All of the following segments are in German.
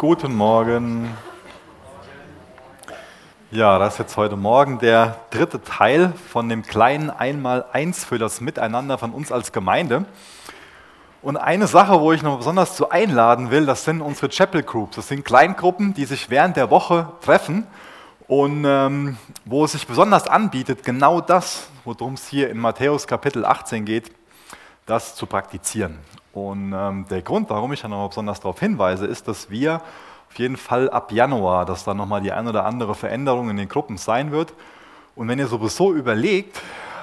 Guten Morgen. Ja, das ist jetzt heute Morgen der dritte Teil von dem kleinen Einmal-Eins für das Miteinander von uns als Gemeinde. Und eine Sache, wo ich noch besonders zu einladen will, das sind unsere Chapel Groups. Das sind Kleingruppen, die sich während der Woche treffen und ähm, wo es sich besonders anbietet, genau das, worum es hier in Matthäus Kapitel 18 geht, das zu praktizieren. Und ähm, der Grund, warum ich da noch besonders darauf hinweise, ist, dass wir auf jeden Fall ab Januar, dass da nochmal die ein oder andere Veränderung in den Gruppen sein wird. Und wenn ihr sowieso überlegt,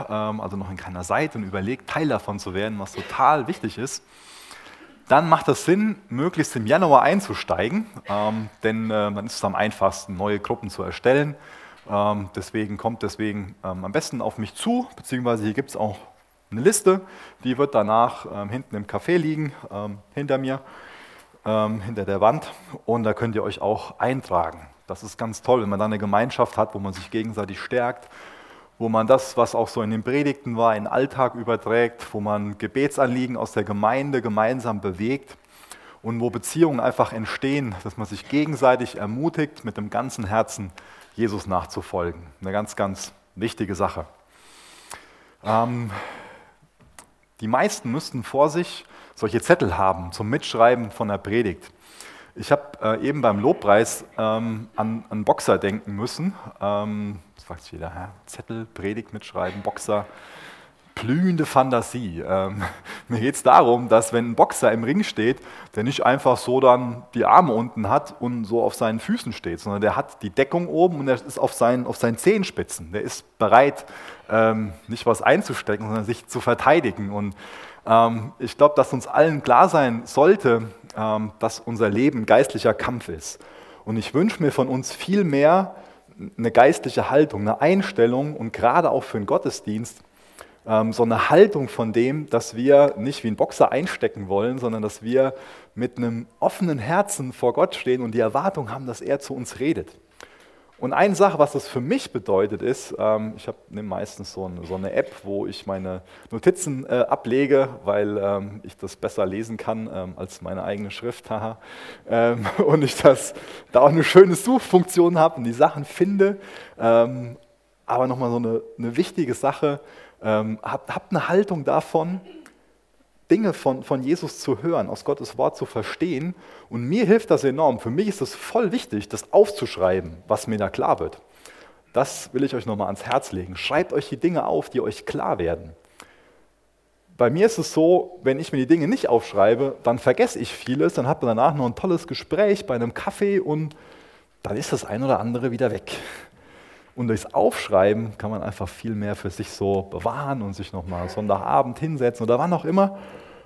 ähm, also noch in keiner seid und überlegt, Teil davon zu werden, was total wichtig ist, dann macht es Sinn, möglichst im Januar einzusteigen, ähm, denn äh, dann ist es am einfachsten, neue Gruppen zu erstellen. Ähm, deswegen kommt deswegen ähm, am besten auf mich zu, beziehungsweise hier gibt es auch eine Liste, die wird danach ähm, hinten im Café liegen, ähm, hinter mir, ähm, hinter der Wand. Und da könnt ihr euch auch eintragen. Das ist ganz toll, wenn man da eine Gemeinschaft hat, wo man sich gegenseitig stärkt, wo man das, was auch so in den Predigten war, in den Alltag überträgt, wo man Gebetsanliegen aus der Gemeinde gemeinsam bewegt und wo Beziehungen einfach entstehen, dass man sich gegenseitig ermutigt, mit dem ganzen Herzen Jesus nachzufolgen. Eine ganz, ganz wichtige Sache. Ähm, die meisten müssten vor sich solche Zettel haben zum Mitschreiben von der Predigt. Ich habe äh, eben beim Lobpreis ähm, an einen Boxer denken müssen. Ähm, das fragt sich jeder? Zettel, Predigt mitschreiben, Boxer blühende Fantasie. Ähm, mir geht es darum, dass wenn ein Boxer im Ring steht, der nicht einfach so dann die Arme unten hat und so auf seinen Füßen steht, sondern der hat die Deckung oben und er ist auf seinen, auf seinen Zehenspitzen. Der ist bereit, ähm, nicht was einzustecken, sondern sich zu verteidigen. Und ähm, ich glaube, dass uns allen klar sein sollte, ähm, dass unser Leben geistlicher Kampf ist. Und ich wünsche mir von uns viel mehr eine geistliche Haltung, eine Einstellung und gerade auch für den Gottesdienst, ähm, so eine Haltung von dem, dass wir nicht wie ein Boxer einstecken wollen, sondern dass wir mit einem offenen Herzen vor Gott stehen und die Erwartung haben, dass er zu uns redet. Und eine Sache, was das für mich bedeutet, ist, ähm, ich habe meistens so eine, so eine, App, wo ich meine Notizen äh, ablege, weil ähm, ich das besser lesen kann ähm, als meine eigene Schrift. Ähm, und ich das, da auch eine schöne Suchfunktion habe und die Sachen finde. Ähm, aber nochmal so eine, eine wichtige Sache, ähm, habt, habt eine Haltung davon, Dinge von, von Jesus zu hören, aus Gottes Wort zu verstehen. Und mir hilft das enorm. Für mich ist es voll wichtig, das aufzuschreiben, was mir da klar wird. Das will ich euch nochmal ans Herz legen. Schreibt euch die Dinge auf, die euch klar werden. Bei mir ist es so, wenn ich mir die Dinge nicht aufschreibe, dann vergesse ich vieles, dann habt ihr danach noch ein tolles Gespräch bei einem Kaffee und dann ist das ein oder andere wieder weg. Und durchs Aufschreiben kann man einfach viel mehr für sich so bewahren und sich nochmal Sonntagabend hinsetzen oder wann auch immer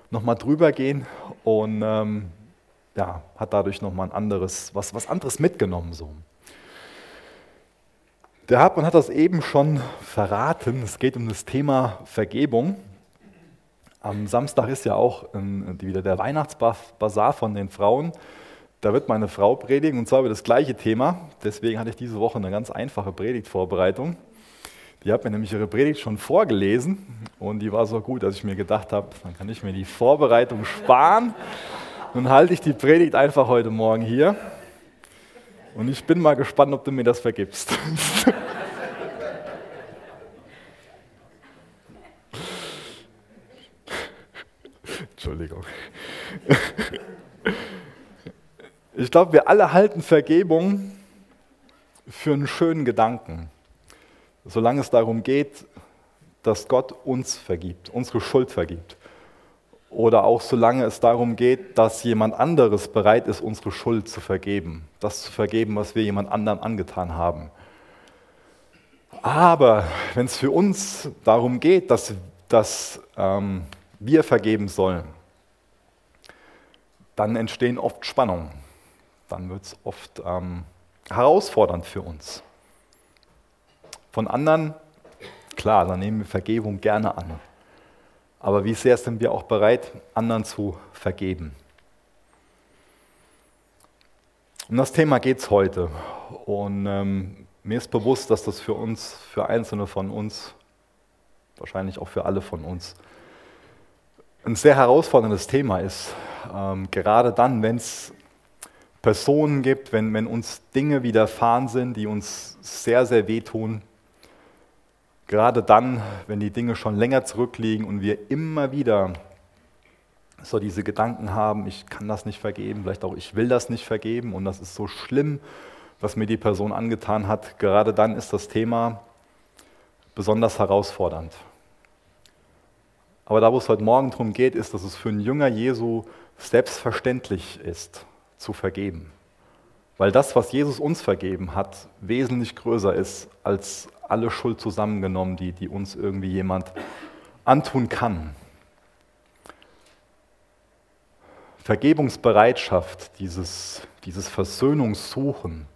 nochmal drüber gehen und ähm, ja, hat dadurch nochmal ein anderes, was, was anderes mitgenommen. So. Der Hartmann hat das eben schon verraten. Es geht um das Thema Vergebung. Am Samstag ist ja auch ein, wieder der Weihnachtsbasar von den Frauen. Da wird meine Frau predigen und zwar über das gleiche Thema. Deswegen hatte ich diese Woche eine ganz einfache Predigtvorbereitung. Die hat mir nämlich ihre Predigt schon vorgelesen und die war so gut, dass ich mir gedacht habe, dann kann ich mir die Vorbereitung sparen. Nun halte ich die Predigt einfach heute Morgen hier und ich bin mal gespannt, ob du mir das vergibst. Entschuldigung. Ich glaube, wir alle halten Vergebung für einen schönen Gedanken, solange es darum geht, dass Gott uns vergibt, unsere Schuld vergibt. Oder auch solange es darum geht, dass jemand anderes bereit ist, unsere Schuld zu vergeben, das zu vergeben, was wir jemand anderem angetan haben. Aber wenn es für uns darum geht, dass, dass ähm, wir vergeben sollen, dann entstehen oft Spannungen dann wird es oft ähm, herausfordernd für uns. Von anderen, klar, dann nehmen wir Vergebung gerne an. Aber wie sehr sind wir auch bereit, anderen zu vergeben? Um das Thema geht es heute. Und ähm, mir ist bewusst, dass das für uns, für Einzelne von uns, wahrscheinlich auch für alle von uns, ein sehr herausforderndes Thema ist. Ähm, gerade dann, wenn es Personen gibt, wenn, wenn uns Dinge widerfahren sind, die uns sehr, sehr wehtun. Gerade dann, wenn die Dinge schon länger zurückliegen und wir immer wieder so diese Gedanken haben, ich kann das nicht vergeben, vielleicht auch ich will das nicht vergeben und das ist so schlimm, was mir die Person angetan hat. Gerade dann ist das Thema besonders herausfordernd. Aber da, wo es heute Morgen darum geht, ist, dass es für einen Jünger Jesu selbstverständlich ist, zu vergeben. Weil das, was Jesus uns vergeben hat, wesentlich größer ist als alle Schuld zusammengenommen, die, die uns irgendwie jemand antun kann. Vergebungsbereitschaft, dieses, dieses Versöhnungssuchen,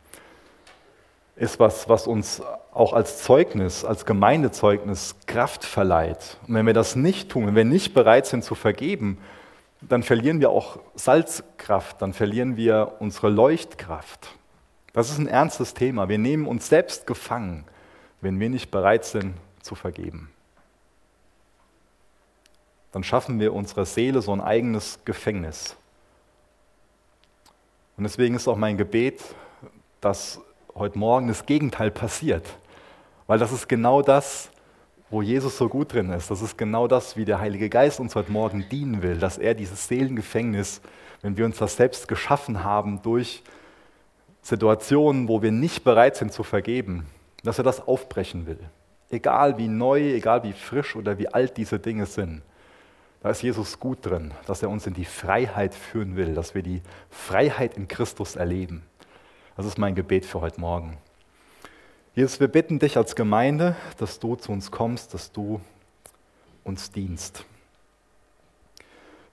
ist was, was uns auch als Zeugnis, als Gemeindezeugnis Kraft verleiht. Und wenn wir das nicht tun, wenn wir nicht bereit sind zu vergeben, dann verlieren wir auch Salzkraft, dann verlieren wir unsere Leuchtkraft. Das ist ein ernstes Thema. Wir nehmen uns selbst gefangen, wenn wir nicht bereit sind zu vergeben. Dann schaffen wir unserer Seele so ein eigenes Gefängnis. Und deswegen ist auch mein Gebet, dass heute Morgen das Gegenteil passiert. Weil das ist genau das, wo Jesus so gut drin ist. Das ist genau das, wie der Heilige Geist uns heute Morgen dienen will, dass er dieses Seelengefängnis, wenn wir uns das selbst geschaffen haben durch Situationen, wo wir nicht bereit sind zu vergeben, dass er das aufbrechen will. Egal wie neu, egal wie frisch oder wie alt diese Dinge sind. Da ist Jesus gut drin, dass er uns in die Freiheit führen will, dass wir die Freiheit in Christus erleben. Das ist mein Gebet für heute Morgen. Jesus, wir bitten dich als Gemeinde, dass du zu uns kommst, dass du uns dienst.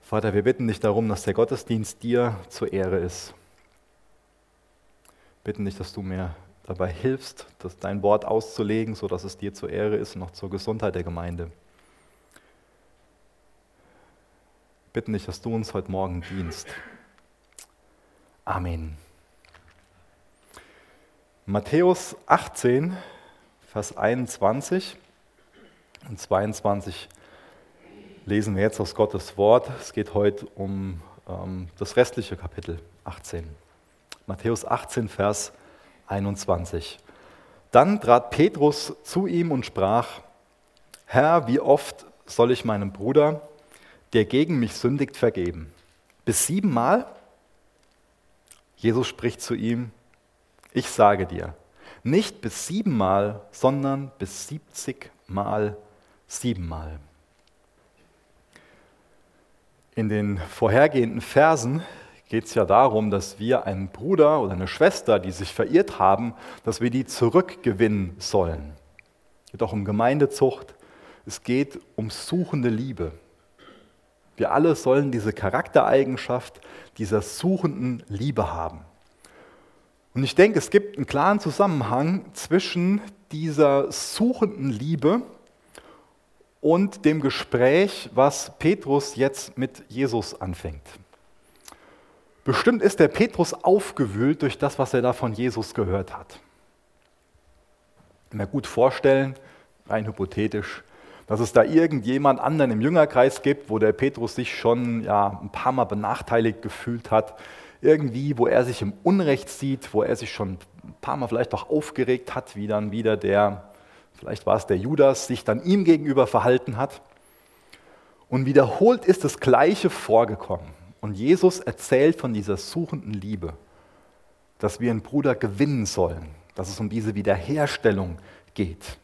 Vater, wir bitten dich darum, dass der Gottesdienst dir zur Ehre ist. Wir bitten dich, dass du mir dabei hilfst, dass dein Wort auszulegen, sodass es dir zur Ehre ist und auch zur Gesundheit der Gemeinde. Wir bitten dich, dass du uns heute Morgen dienst. Amen. Matthäus 18, Vers 21 und 22 lesen wir jetzt aus Gottes Wort. Es geht heute um ähm, das restliche Kapitel 18. Matthäus 18, Vers 21. Dann trat Petrus zu ihm und sprach, Herr, wie oft soll ich meinem Bruder, der gegen mich sündigt, vergeben? Bis siebenmal? Jesus spricht zu ihm, ich sage dir, nicht bis siebenmal, sondern bis siebzigmal siebenmal. In den vorhergehenden Versen geht es ja darum, dass wir einen Bruder oder eine Schwester, die sich verirrt haben, dass wir die zurückgewinnen sollen. Es geht auch um Gemeindezucht, es geht um suchende Liebe. Wir alle sollen diese Charaktereigenschaft dieser suchenden Liebe haben. Und ich denke, es gibt einen klaren Zusammenhang zwischen dieser suchenden Liebe und dem Gespräch, was Petrus jetzt mit Jesus anfängt. Bestimmt ist der Petrus aufgewühlt durch das, was er da von Jesus gehört hat. Mir gut vorstellen, rein hypothetisch, dass es da irgendjemand anderen im Jüngerkreis gibt, wo der Petrus sich schon ja, ein paar Mal benachteiligt gefühlt hat, irgendwie, wo er sich im Unrecht sieht, wo er sich schon ein paar Mal vielleicht auch aufgeregt hat, wie dann wieder der, vielleicht war es der Judas, sich dann ihm gegenüber verhalten hat. Und wiederholt ist das Gleiche vorgekommen. Und Jesus erzählt von dieser suchenden Liebe, dass wir einen Bruder gewinnen sollen, dass es um diese Wiederherstellung geht.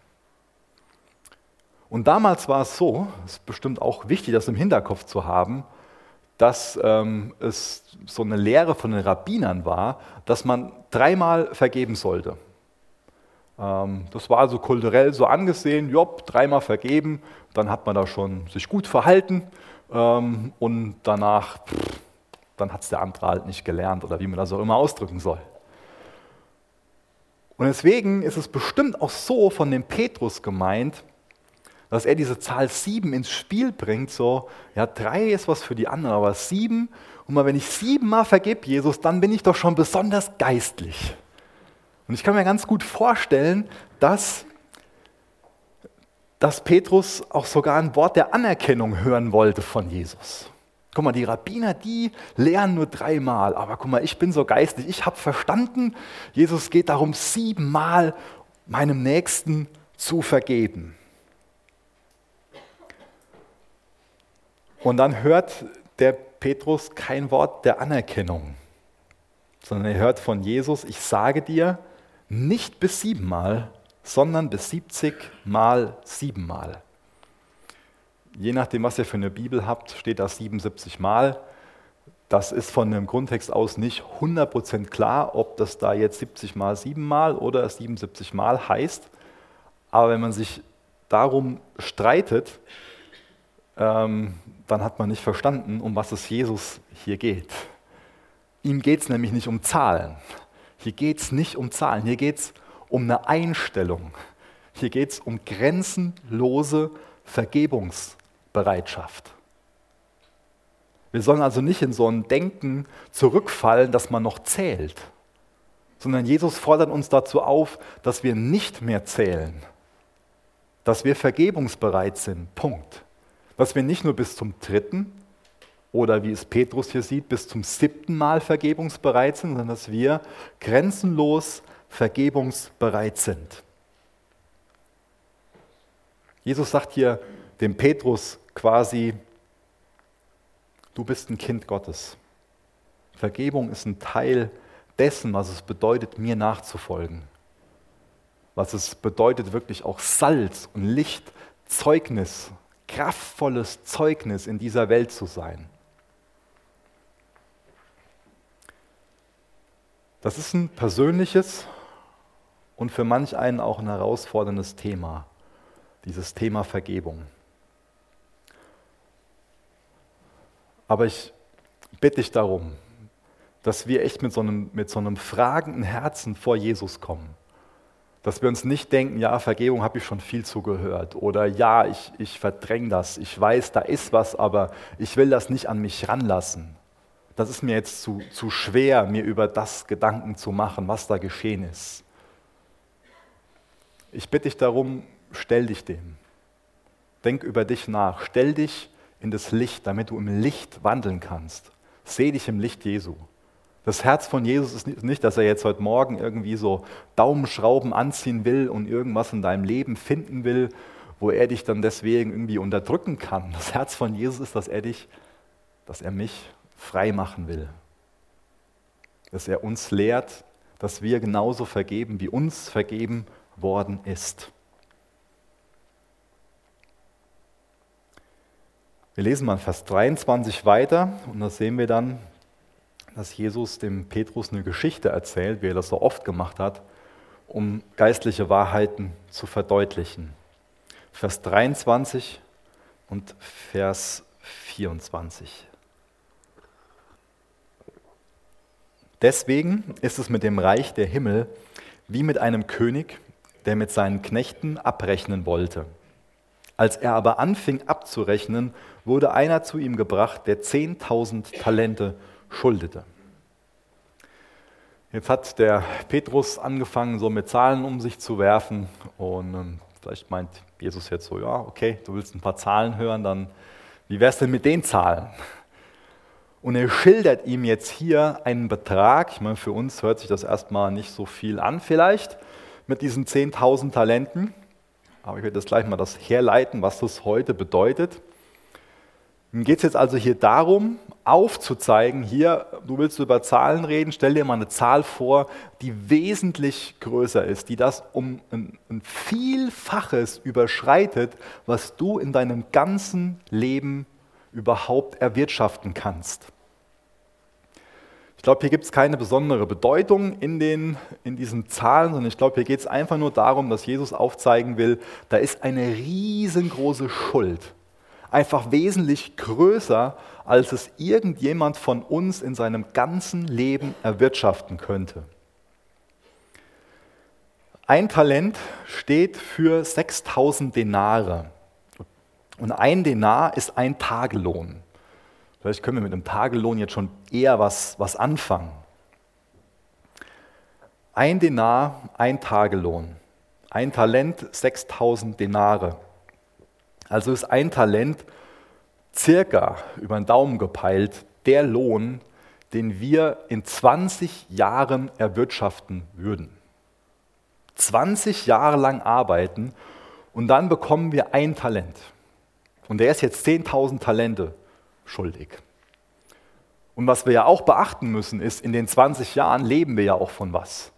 Und damals war es so, es ist bestimmt auch wichtig, das im Hinterkopf zu haben, dass ähm, es so eine Lehre von den Rabbinern war, dass man dreimal vergeben sollte. Ähm, das war also kulturell so angesehen, jopp, dreimal vergeben, dann hat man da schon sich gut verhalten ähm, und danach, pff, dann hat es der andere halt nicht gelernt oder wie man das auch immer ausdrücken soll. Und deswegen ist es bestimmt auch so von dem Petrus gemeint, dass er diese Zahl sieben ins Spiel bringt, so, ja, drei ist was für die anderen, aber sieben, und mal wenn ich siebenmal vergib Jesus, dann bin ich doch schon besonders geistlich. Und ich kann mir ganz gut vorstellen, dass, dass Petrus auch sogar ein Wort der Anerkennung hören wollte von Jesus. Guck mal, die Rabbiner, die lehren nur dreimal. Aber guck mal, ich bin so geistig. Ich habe verstanden, Jesus geht darum, siebenmal meinem Nächsten zu vergeben. Und dann hört der Petrus kein Wort der Anerkennung, sondern er hört von Jesus, ich sage dir, nicht bis siebenmal, sondern bis 70 mal siebenmal. Je nachdem, was ihr für eine Bibel habt, steht da 77 Mal. Das ist von dem Grundtext aus nicht 100% klar, ob das da jetzt 70 mal 7 mal oder 77 mal heißt. Aber wenn man sich darum streitet, ähm, dann hat man nicht verstanden, um was es Jesus hier geht. Ihm geht es nämlich nicht um Zahlen. Hier geht es nicht um Zahlen, hier geht es um eine Einstellung. Hier geht es um grenzenlose Vergebungsbereitschaft. Wir sollen also nicht in so ein Denken zurückfallen, dass man noch zählt, sondern Jesus fordert uns dazu auf, dass wir nicht mehr zählen, dass wir vergebungsbereit sind. Punkt. Dass wir nicht nur bis zum dritten oder wie es Petrus hier sieht, bis zum siebten Mal vergebungsbereit sind, sondern dass wir grenzenlos vergebungsbereit sind. Jesus sagt hier dem Petrus quasi, du bist ein Kind Gottes. Vergebung ist ein Teil dessen, was es bedeutet, mir nachzufolgen. Was es bedeutet, wirklich auch Salz und Licht, Zeugnis, kraftvolles Zeugnis in dieser Welt zu sein. Das ist ein persönliches und für manch einen auch ein herausforderndes Thema, dieses Thema Vergebung. Aber ich bitte dich darum, dass wir echt mit so, einem, mit so einem fragenden Herzen vor Jesus kommen. Dass wir uns nicht denken, ja, Vergebung habe ich schon viel zugehört oder ja, ich, ich verdränge das, ich weiß, da ist was, aber ich will das nicht an mich ranlassen das ist mir jetzt zu, zu schwer, mir über das Gedanken zu machen, was da geschehen ist. Ich bitte dich darum, stell dich dem. Denk über dich nach. Stell dich in das Licht, damit du im Licht wandeln kannst. Seh dich im Licht Jesu. Das Herz von Jesus ist nicht, dass er jetzt heute Morgen irgendwie so Daumenschrauben anziehen will und irgendwas in deinem Leben finden will, wo er dich dann deswegen irgendwie unterdrücken kann. Das Herz von Jesus ist, dass er dich, dass er mich frei machen will. Dass er uns lehrt, dass wir genauso vergeben, wie uns vergeben worden ist. Wir lesen mal Vers 23 weiter und da sehen wir dann, dass Jesus dem Petrus eine Geschichte erzählt, wie er das so oft gemacht hat, um geistliche Wahrheiten zu verdeutlichen. Vers 23 und Vers 24. Deswegen ist es mit dem Reich der Himmel wie mit einem König, der mit seinen Knechten abrechnen wollte. Als er aber anfing abzurechnen, wurde einer zu ihm gebracht, der 10.000 Talente schuldete. Jetzt hat der Petrus angefangen, so mit Zahlen um sich zu werfen und ähm, vielleicht meint Jesus jetzt so, ja, okay, du willst ein paar Zahlen hören, dann wie wär's denn mit den Zahlen? Und er schildert ihm jetzt hier einen Betrag. Ich meine, für uns hört sich das erstmal nicht so viel an, vielleicht mit diesen 10.000 Talenten. Aber ich werde jetzt gleich mal das herleiten, was das heute bedeutet. Nun geht es jetzt also hier darum, aufzuzeigen, hier, du willst über Zahlen reden, stell dir mal eine Zahl vor, die wesentlich größer ist, die das um ein, ein Vielfaches überschreitet, was du in deinem ganzen Leben überhaupt erwirtschaften kannst. Ich glaube, hier gibt es keine besondere Bedeutung in, den, in diesen Zahlen, sondern ich glaube, hier geht es einfach nur darum, dass Jesus aufzeigen will, da ist eine riesengroße Schuld. Einfach wesentlich größer, als es irgendjemand von uns in seinem ganzen Leben erwirtschaften könnte. Ein Talent steht für 6000 Denare. Und ein Denar ist ein Tagelohn. Vielleicht können wir mit einem Tagelohn jetzt schon eher was, was anfangen. Ein Denar, ein Tagelohn. Ein Talent, 6000 Denare. Also ist ein Talent circa über den Daumen gepeilt der Lohn, den wir in 20 Jahren erwirtschaften würden. 20 Jahre lang arbeiten und dann bekommen wir ein Talent. Und der ist jetzt 10.000 Talente schuldig. Und was wir ja auch beachten müssen, ist, in den 20 Jahren leben wir ja auch von was.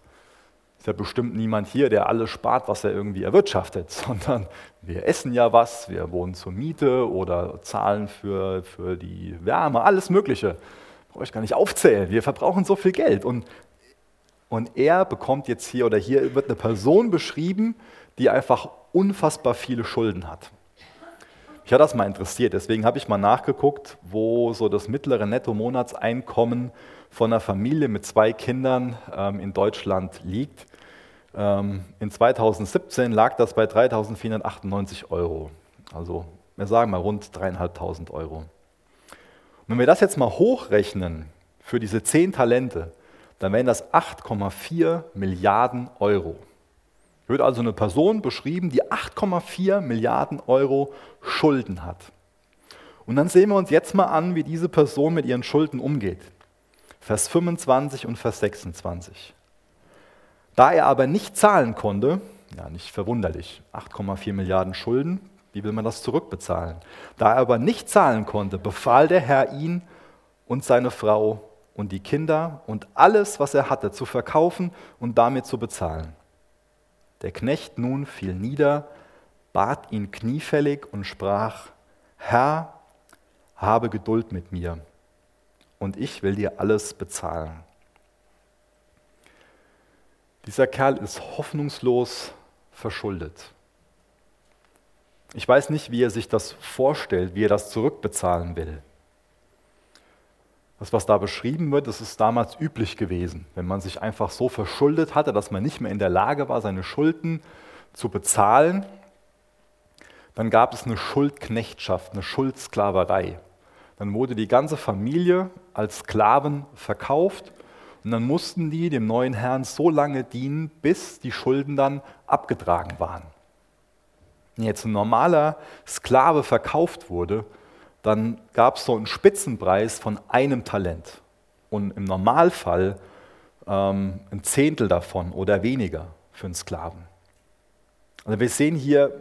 Ist ja bestimmt niemand hier, der alles spart, was er irgendwie erwirtschaftet, sondern wir essen ja was, wir wohnen zur Miete oder zahlen für, für die Wärme, alles Mögliche. Brauche ich gar nicht aufzählen. Wir verbrauchen so viel Geld. Und, und er bekommt jetzt hier, oder hier wird eine Person beschrieben, die einfach unfassbar viele Schulden hat. Mich hat das mal interessiert, deswegen habe ich mal nachgeguckt, wo so das mittlere Netto-Monatseinkommen von einer Familie mit zwei Kindern ähm, in Deutschland liegt. Ähm, in 2017 lag das bei 3.498 Euro. Also wir sagen mal rund 3.500 Euro. Und wenn wir das jetzt mal hochrechnen für diese zehn Talente, dann wären das 8,4 Milliarden Euro. Wird also eine Person beschrieben, die 8,4 Milliarden Euro Schulden hat. Und dann sehen wir uns jetzt mal an, wie diese Person mit ihren Schulden umgeht. Vers 25 und Vers 26. Da er aber nicht zahlen konnte, ja nicht verwunderlich, 8,4 Milliarden Schulden, wie will man das zurückbezahlen? Da er aber nicht zahlen konnte, befahl der Herr ihn und seine Frau und die Kinder und alles, was er hatte, zu verkaufen und damit zu bezahlen. Der Knecht nun fiel nieder, bat ihn kniefällig und sprach, Herr, habe Geduld mit mir, und ich will dir alles bezahlen. Dieser Kerl ist hoffnungslos verschuldet. Ich weiß nicht, wie er sich das vorstellt, wie er das zurückbezahlen will. Das, was da beschrieben wird, das ist damals üblich gewesen. Wenn man sich einfach so verschuldet hatte, dass man nicht mehr in der Lage war, seine Schulden zu bezahlen, dann gab es eine Schuldknechtschaft, eine Schuldsklaverei. Dann wurde die ganze Familie als Sklaven verkauft und dann mussten die dem neuen Herrn so lange dienen, bis die Schulden dann abgetragen waren. Wenn jetzt ein normaler Sklave verkauft wurde, dann gab es so einen Spitzenpreis von einem Talent und im Normalfall ähm, ein Zehntel davon oder weniger für einen Sklaven. Also wir sehen hier,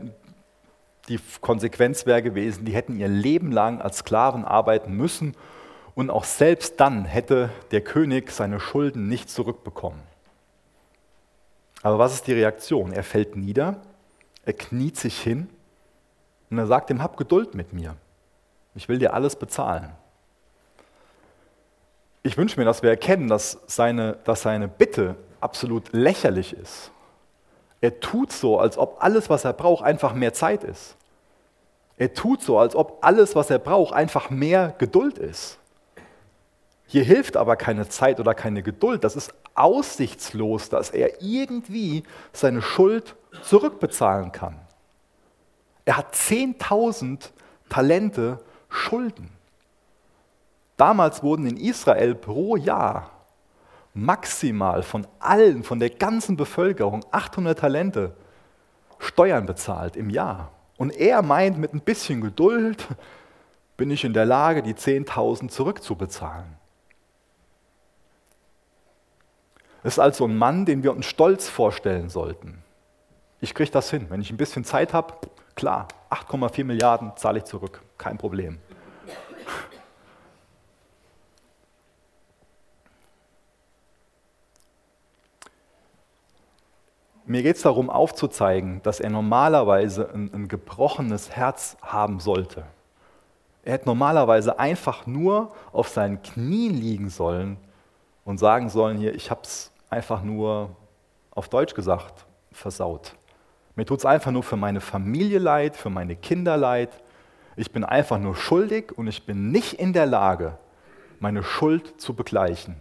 die Konsequenz wäre gewesen, die hätten ihr Leben lang als Sklaven arbeiten müssen und auch selbst dann hätte der König seine Schulden nicht zurückbekommen. Aber was ist die Reaktion? Er fällt nieder, er kniet sich hin und er sagt ihm, hab Geduld mit mir. Ich will dir alles bezahlen. Ich wünsche mir, dass wir erkennen, dass seine, dass seine Bitte absolut lächerlich ist. Er tut so, als ob alles, was er braucht, einfach mehr Zeit ist. Er tut so, als ob alles, was er braucht, einfach mehr Geduld ist. Hier hilft aber keine Zeit oder keine Geduld. Das ist aussichtslos, dass er irgendwie seine Schuld zurückbezahlen kann. Er hat 10.000 Talente Schulden. Damals wurden in Israel pro Jahr maximal von allen, von der ganzen Bevölkerung 800 Talente Steuern bezahlt im Jahr. Und er meint, mit ein bisschen Geduld bin ich in der Lage, die 10.000 zurückzubezahlen. Es ist also ein Mann, den wir uns stolz vorstellen sollten. Ich kriege das hin. Wenn ich ein bisschen Zeit habe, klar, 8,4 Milliarden zahle ich zurück, kein Problem. Mir geht es darum aufzuzeigen, dass er normalerweise ein, ein, gebrochenes Herz haben sollte. Er hätte normalerweise einfach nur auf seinen Knien liegen sollen und sagen sollen, hier, ich habe es einfach nur, auf Deutsch gesagt, versaut. Mir tut es einfach nur für meine Familie leid, für meine Kinder leid. Ich bin einfach nur schuldig und ich bin nicht in der Lage, meine Schuld zu begleichen.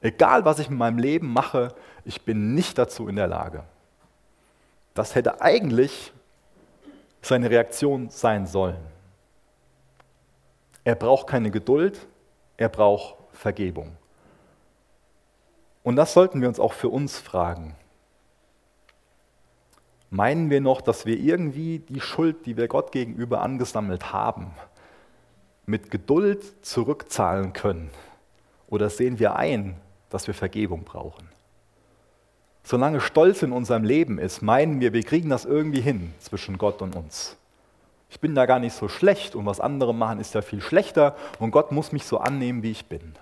Egal, was ich mit meinem Leben mache, ich bin nicht dazu in der Lage. Das hätte eigentlich seine Reaktion sein sollen. Er braucht keine Geduld, er braucht Vergebung. Und das sollten wir uns auch für uns fragen. Meinen wir noch, dass wir irgendwie die Schuld, die wir Gott gegenüber angesammelt haben, mit Geduld zurückzahlen können? Oder sehen wir ein, dass wir Vergebung brauchen? Solange Stolz in unserem Leben ist, meinen wir, wir kriegen das irgendwie hin zwischen Gott und uns. Ich bin da gar nicht so schlecht und was andere machen ist ja viel schlechter und Gott muss mich so annehmen, wie ich bin.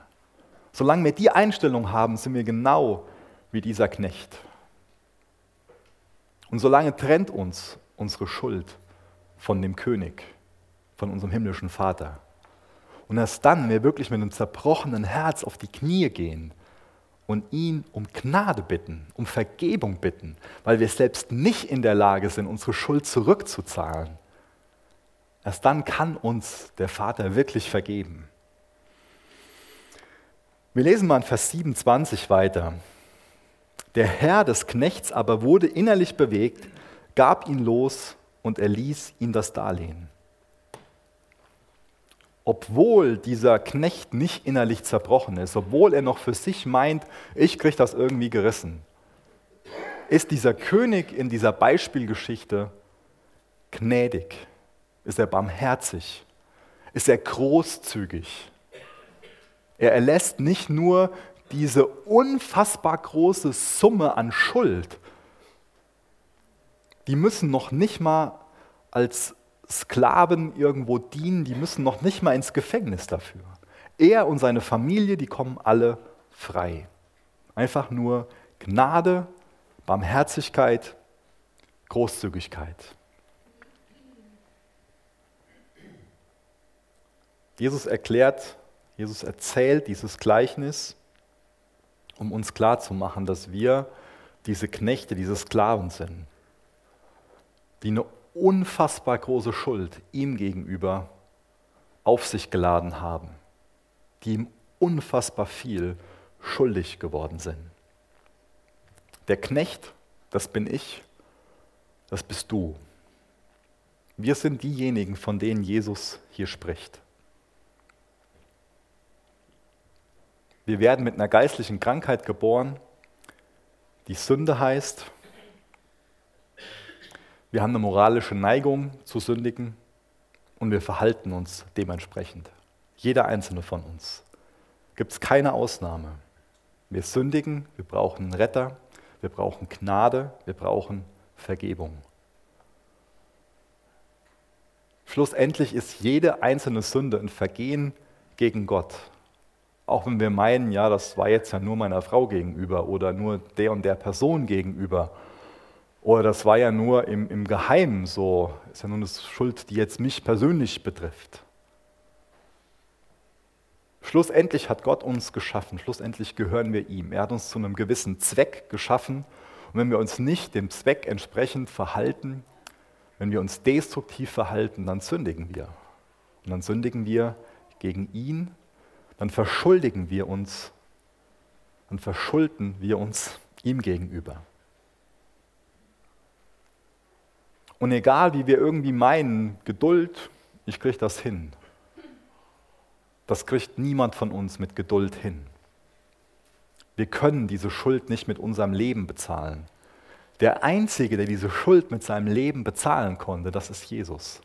Solange wir die Einstellung haben, sind wir genau wie dieser Knecht. Und solange trennt uns unsere Schuld von dem König, von unserem himmlischen Vater. Und erst dann, wenn wir wirklich mit einem zerbrochenen Herz auf die Knie gehen und ihn um Gnade bitten, um Vergebung bitten, weil wir selbst nicht in der Lage sind, unsere Schuld zurückzuzahlen, erst dann kann uns der Vater wirklich vergeben. Wir lesen mal in Vers 27 weiter. Der Herr des Knechts aber wurde innerlich bewegt, gab ihn los und erließ ihn das Darlehen. Obwohl dieser Knecht nicht innerlich zerbrochen ist, obwohl er noch für sich meint, ich kriege das irgendwie gerissen, ist dieser König in dieser Beispielgeschichte gnädig, ist er barmherzig, ist er großzügig. Er erlässt nicht nur diese unfassbar große Summe an Schuld, die müssen noch nicht mal als Sklaven irgendwo dienen, die müssen noch nicht mal ins Gefängnis dafür. Er und seine Familie, die kommen alle frei. Einfach nur Gnade, Barmherzigkeit, Großzügigkeit. Jesus erklärt, Jesus erzählt dieses Gleichnis, um uns klarzumachen, dass wir diese Knechte, diese Sklaven sind die eine unfassbar große Schuld ihm gegenüber auf sich geladen haben, die ihm unfassbar viel schuldig geworden sind. Der Knecht, das bin ich, das bist du. Wir sind diejenigen, von denen Jesus hier spricht. Wir werden mit einer geistlichen Krankheit geboren, die Sünde heißt wir haben eine moralische Neigung zu sündigen und wir verhalten uns dementsprechend. Jeder einzelne von uns. Gibt es keine Ausnahme. Wir sündigen, wir brauchen einen Retter, wir brauchen Gnade, wir brauchen Vergebung. Schlussendlich ist jede einzelne Sünde ein Vergehen gegen Gott. Auch wenn wir meinen, ja, das war jetzt ja nur meiner Frau gegenüber oder nur der und der Person gegenüber oder das war ja nur im, im Geheimen so, ist ja nur eine Schuld, die jetzt mich persönlich betrifft. Schlussendlich hat Gott uns geschaffen, schlussendlich gehören wir ihm. Er hat uns zu einem gewissen Zweck geschaffen. Und wenn wir uns nicht dem Zweck entsprechend verhalten, wenn wir uns destruktiv verhalten, dann sündigen wir. Und dann sündigen wir gegen ihn, dann verschuldigen wir uns, dann verschulden wir uns ihm gegenüber. Und egal, wie wir irgendwie meinen, Geduld, ich kriege das hin. Das kriegt niemand von uns mit Geduld hin. Wir können diese Schuld nicht mit unserem Leben bezahlen. Der Einzige, der diese Schuld mit seinem Leben bezahlen konnte, das ist Jesus.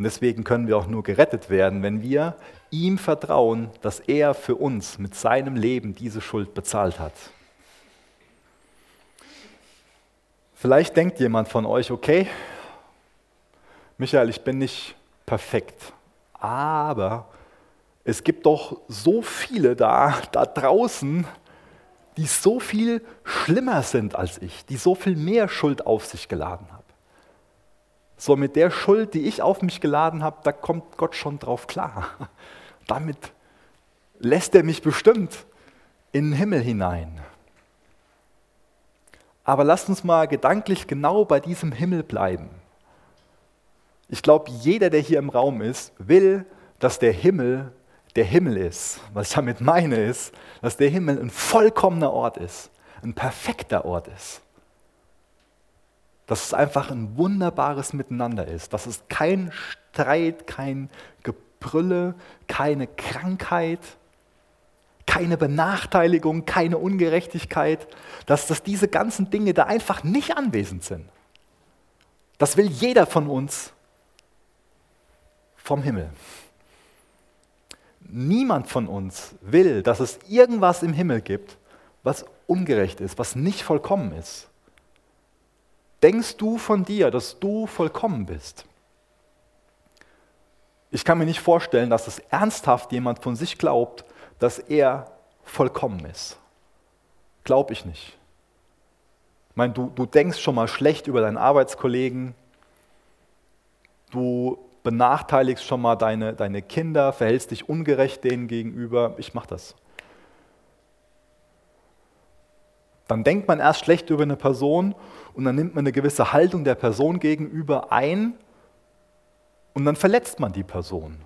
Und deswegen können wir auch nur gerettet werden, wenn wir ihm vertrauen, dass er für uns mit seinem Leben diese Schuld bezahlt hat. Vielleicht denkt jemand von euch, okay, Michael, ich bin nicht perfekt, aber es gibt doch so viele da, da draußen, die so viel schlimmer sind als ich, die so viel mehr Schuld auf sich geladen haben. So mit der Schuld, die ich auf mich geladen habe, da kommt Gott schon drauf klar. Damit lässt er mich bestimmt in den Himmel hinein. Aber lasst uns mal gedanklich genau bei diesem Himmel bleiben. Ich glaube, jeder, der hier im Raum ist, will, dass der Himmel der Himmel ist. Was ich damit meine ist, dass der Himmel ein vollkommener Ort ist, ein perfekter Ort ist. Dass es einfach ein wunderbares Miteinander ist. Dass es kein Streit, kein Gebrülle, keine Krankheit, keine Benachteiligung, keine Ungerechtigkeit, dass, dass diese ganzen Dinge da einfach nicht anwesend sind. Das will jeder von uns vom Himmel. niemand von uns will, dass es irgendwas im Himmel gibt, was ungerecht ist, was nicht vollkommen ist. Denkst du von dir, dass du vollkommen bist? Ich kann mir nicht vorstellen, dass es ernsthaft jemand von sich glaubt, dass er vollkommen ist. Glaube ich nicht. Ich meine, du, du denkst schon mal schlecht über deinen Arbeitskollegen, du benachteiligst schon mal deine, deine Kinder, verhältst dich ungerecht denen gegenüber. Ich mache das. Dann denkt man erst schlecht über eine Person und dann nimmt man eine gewisse Haltung der Person gegenüber ein und dann verletzt man die Person.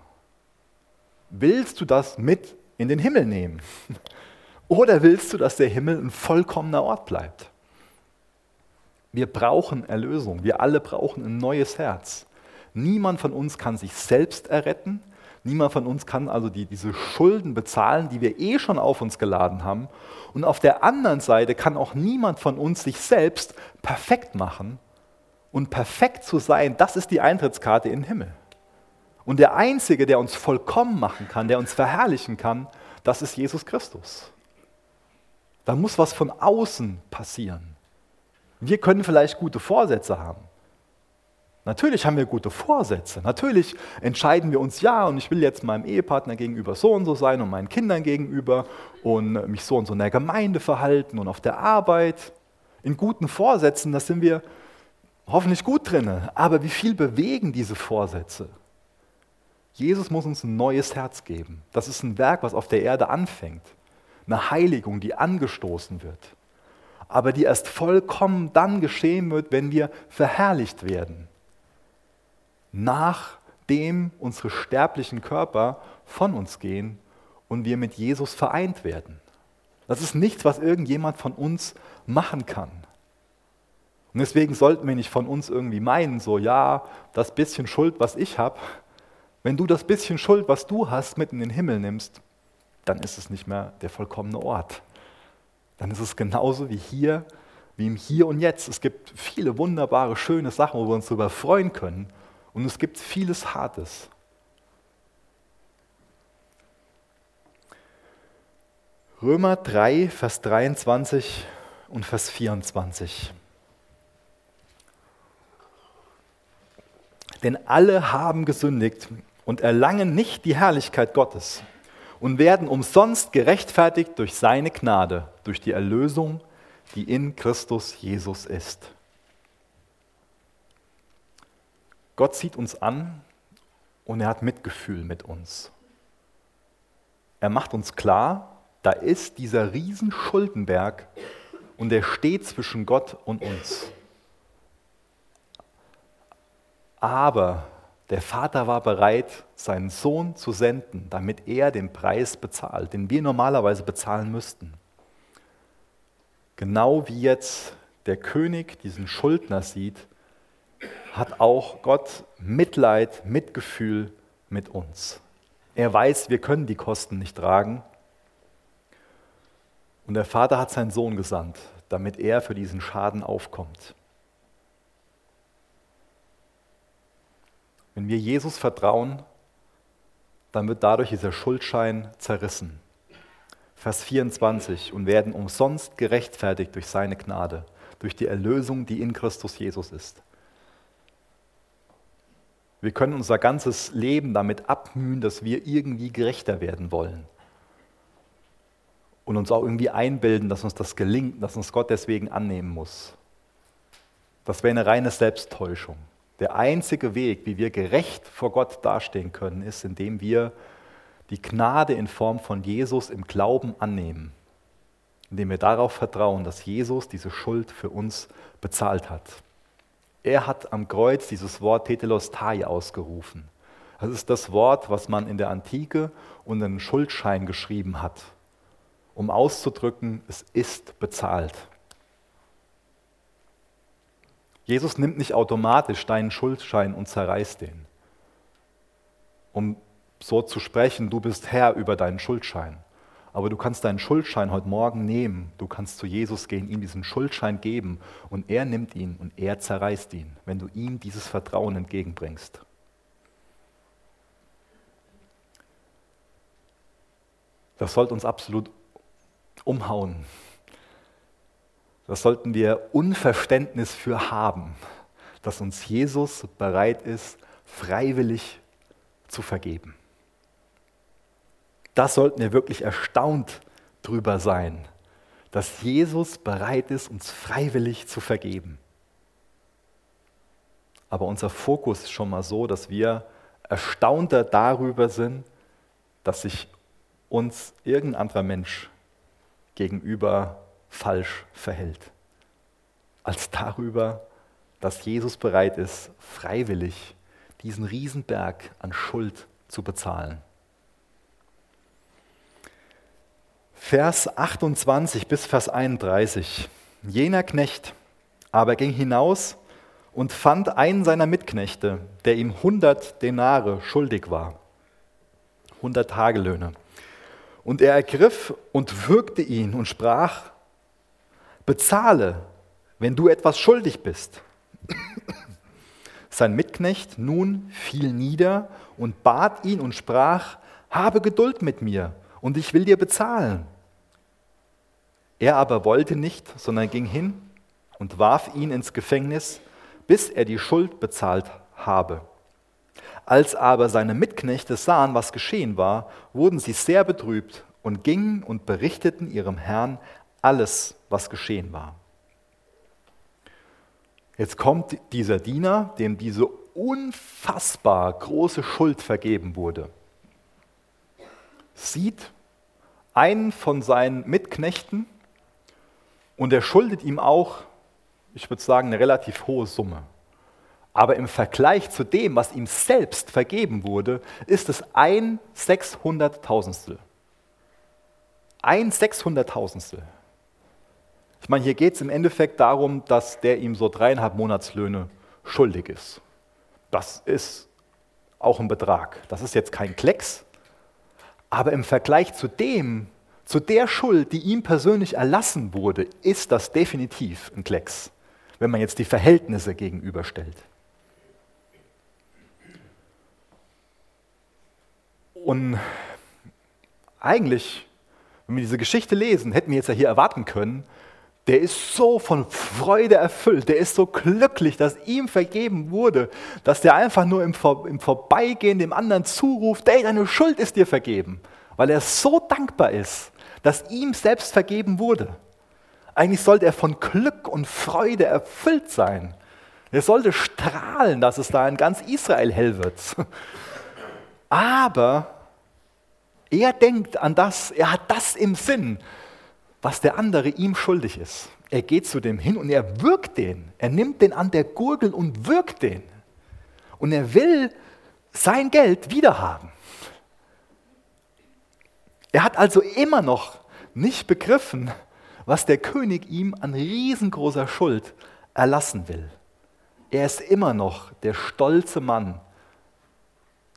Willst du das mit in den Himmel nehmen? Oder willst du, dass der Himmel ein vollkommener Ort bleibt? Wir brauchen Erlösung. Wir alle brauchen ein neues Herz. Niemand von uns kann sich selbst erretten. Niemand von uns kann also die, diese Schulden bezahlen, die wir eh schon auf uns geladen haben. Und auf der anderen Seite kann auch niemand von uns sich selbst perfekt machen. Und perfekt zu sein, das ist die Eintrittskarte in den Himmel. Und der Einzige, der uns vollkommen machen kann, der uns verherrlichen kann, das ist Jesus Christus. Da muss was von außen passieren. Wir können vielleicht gute Vorsätze haben. Natürlich haben wir gute Vorsätze. Natürlich entscheiden wir uns, ja, und ich will jetzt meinem Ehepartner gegenüber so und so sein und meinen Kindern gegenüber und mich so und so in der Gemeinde verhalten und auf der Arbeit. In guten Vorsätzen, da sind wir hoffentlich gut drin. Aber wie viel bewegen diese Vorsätze? Jesus muss uns ein neues Herz geben. Das ist ein Werk, was auf der Erde anfängt. Eine Heiligung, die angestoßen wird. Aber die erst vollkommen dann geschehen wird, wenn wir verherrlicht werden nachdem unsere sterblichen Körper von uns gehen und wir mit Jesus vereint werden. Das ist nichts, was irgendjemand von uns machen kann. Und deswegen sollten wir nicht von uns irgendwie meinen, so ja, das bisschen Schuld, was ich habe, wenn du das bisschen Schuld, was du hast, mit in den Himmel nimmst, dann ist es nicht mehr der vollkommene Ort. Dann ist es genauso wie hier, wie im Hier und Jetzt. Es gibt viele wunderbare, schöne Sachen, wo wir uns darüber freuen können. Und es gibt vieles Hartes. Römer 3, Vers 23 und Vers 24. Denn alle haben gesündigt und erlangen nicht die Herrlichkeit Gottes und werden umsonst gerechtfertigt durch seine Gnade, durch die Erlösung, die in Christus Jesus ist. Gott sieht uns an und er hat Mitgefühl mit uns. Er macht uns klar, da ist dieser riesen Schuldenberg und er steht zwischen Gott und uns. Aber der Vater war bereit, seinen Sohn zu senden, damit er den Preis bezahlt, den wir normalerweise bezahlen müssten. Genau wie jetzt der König diesen Schuldner sieht hat auch Gott Mitleid, Mitgefühl mit uns. Er weiß, wir können die Kosten nicht tragen. Und der Vater hat seinen Sohn gesandt, damit er für diesen Schaden aufkommt. Wenn wir Jesus vertrauen, dann wird dadurch dieser Schuldschein zerrissen. Vers 24, und werden umsonst gerechtfertigt durch seine Gnade, durch die Erlösung, die in Christus Jesus ist. Wir können unser ganzes Leben damit abmühen, dass wir irgendwie gerechter werden wollen. Und uns auch irgendwie einbilden, dass uns das gelingt, dass uns Gott deswegen annehmen muss. Das wäre eine reine Selbsttäuschung. Der einzige Weg, wie wir gerecht vor Gott dastehen können, ist, indem wir die Gnade in Form von Jesus im Glauben annehmen. Indem wir darauf vertrauen, dass Jesus diese Schuld für uns bezahlt hat. Er hat am Kreuz dieses Wort Tetelostai ausgerufen. Das ist das Wort, was man in der Antike unter einen Schuldschein geschrieben hat, um auszudrücken, es ist bezahlt. Jesus nimmt nicht automatisch deinen Schuldschein und zerreißt den, um so zu sprechen, du bist Herr über deinen Schuldschein. Aber du kannst deinen Schuldschein heute Morgen nehmen. Du kannst zu Jesus gehen, ihm diesen Schuldschein geben und er nimmt ihn und er zerreißt ihn, wenn du ihm dieses Vertrauen entgegenbringst. Das sollte uns absolut umhauen. Das sollten wir Unverständnis für haben, dass uns Jesus bereit ist, freiwillig zu vergeben. Das sollten wir wirklich erstaunt drüber sein, dass Jesus bereit ist, uns freiwillig zu vergeben. Aber unser Fokus ist schon mal so, dass wir erstaunter darüber sind, dass sich uns irgendein anderer Mensch gegenüber falsch verhält, als darüber, dass Jesus bereit ist, freiwillig diesen Riesenberg an Schuld zu bezahlen. Vers 28 bis Vers 31. Jener Knecht aber ging hinaus und fand einen seiner Mitknechte, der ihm 100 Denare schuldig war. 100 Tagelöhne. Und er ergriff und würgte ihn und sprach, bezahle, wenn du etwas schuldig bist. Sein Mitknecht nun fiel nieder und bat ihn und sprach, habe Geduld mit mir und ich will dir bezahlen. Er aber wollte nicht, sondern ging hin und warf ihn ins Gefängnis, bis er die Schuld bezahlt habe. Als aber seine Mitknechte sahen, was geschehen war, wurden sie sehr betrübt und gingen und berichteten ihrem Herrn alles, was geschehen war. Jetzt kommt dieser Diener, dem diese unfassbar große Schuld vergeben wurde, sieht einen von seinen Mitknechten und er schuldet ihm auch, ich würde sagen, eine relativ hohe Summe. Aber im Vergleich zu dem, was ihm selbst vergeben wurde, ist es ein Sechshunderttausendstel. Ein Sechshunderttausendstel. Ich meine, hier geht es im Endeffekt darum, dass der ihm so dreieinhalb Monatslöhne schuldig ist. Das ist auch ein Betrag. Das ist jetzt kein Klecks. Aber im Vergleich zu dem, zu der Schuld, die ihm persönlich erlassen wurde, ist das definitiv ein Klecks, wenn man jetzt die Verhältnisse gegenüberstellt. Und eigentlich, wenn wir diese Geschichte lesen, hätten wir jetzt ja hier erwarten können, der ist so von Freude erfüllt, der ist so glücklich, dass ihm vergeben wurde, dass der einfach nur im, Vor im Vorbeigehen dem anderen zuruft, ey, deine Schuld ist dir vergeben, weil er so dankbar ist, dass ihm selbst vergeben wurde. Eigentlich sollte er von Glück und Freude erfüllt sein. Er sollte strahlen, dass es da in ganz Israel hell wird. Aber er denkt an das, er hat das im Sinn, was der andere ihm schuldig ist. Er geht zu dem hin und er wirkt den. Er nimmt den an der Gurgel und wirkt den. Und er will sein Geld wiederhaben. Er hat also immer noch nicht begriffen, was der König ihm an riesengroßer Schuld erlassen will. Er ist immer noch der stolze Mann,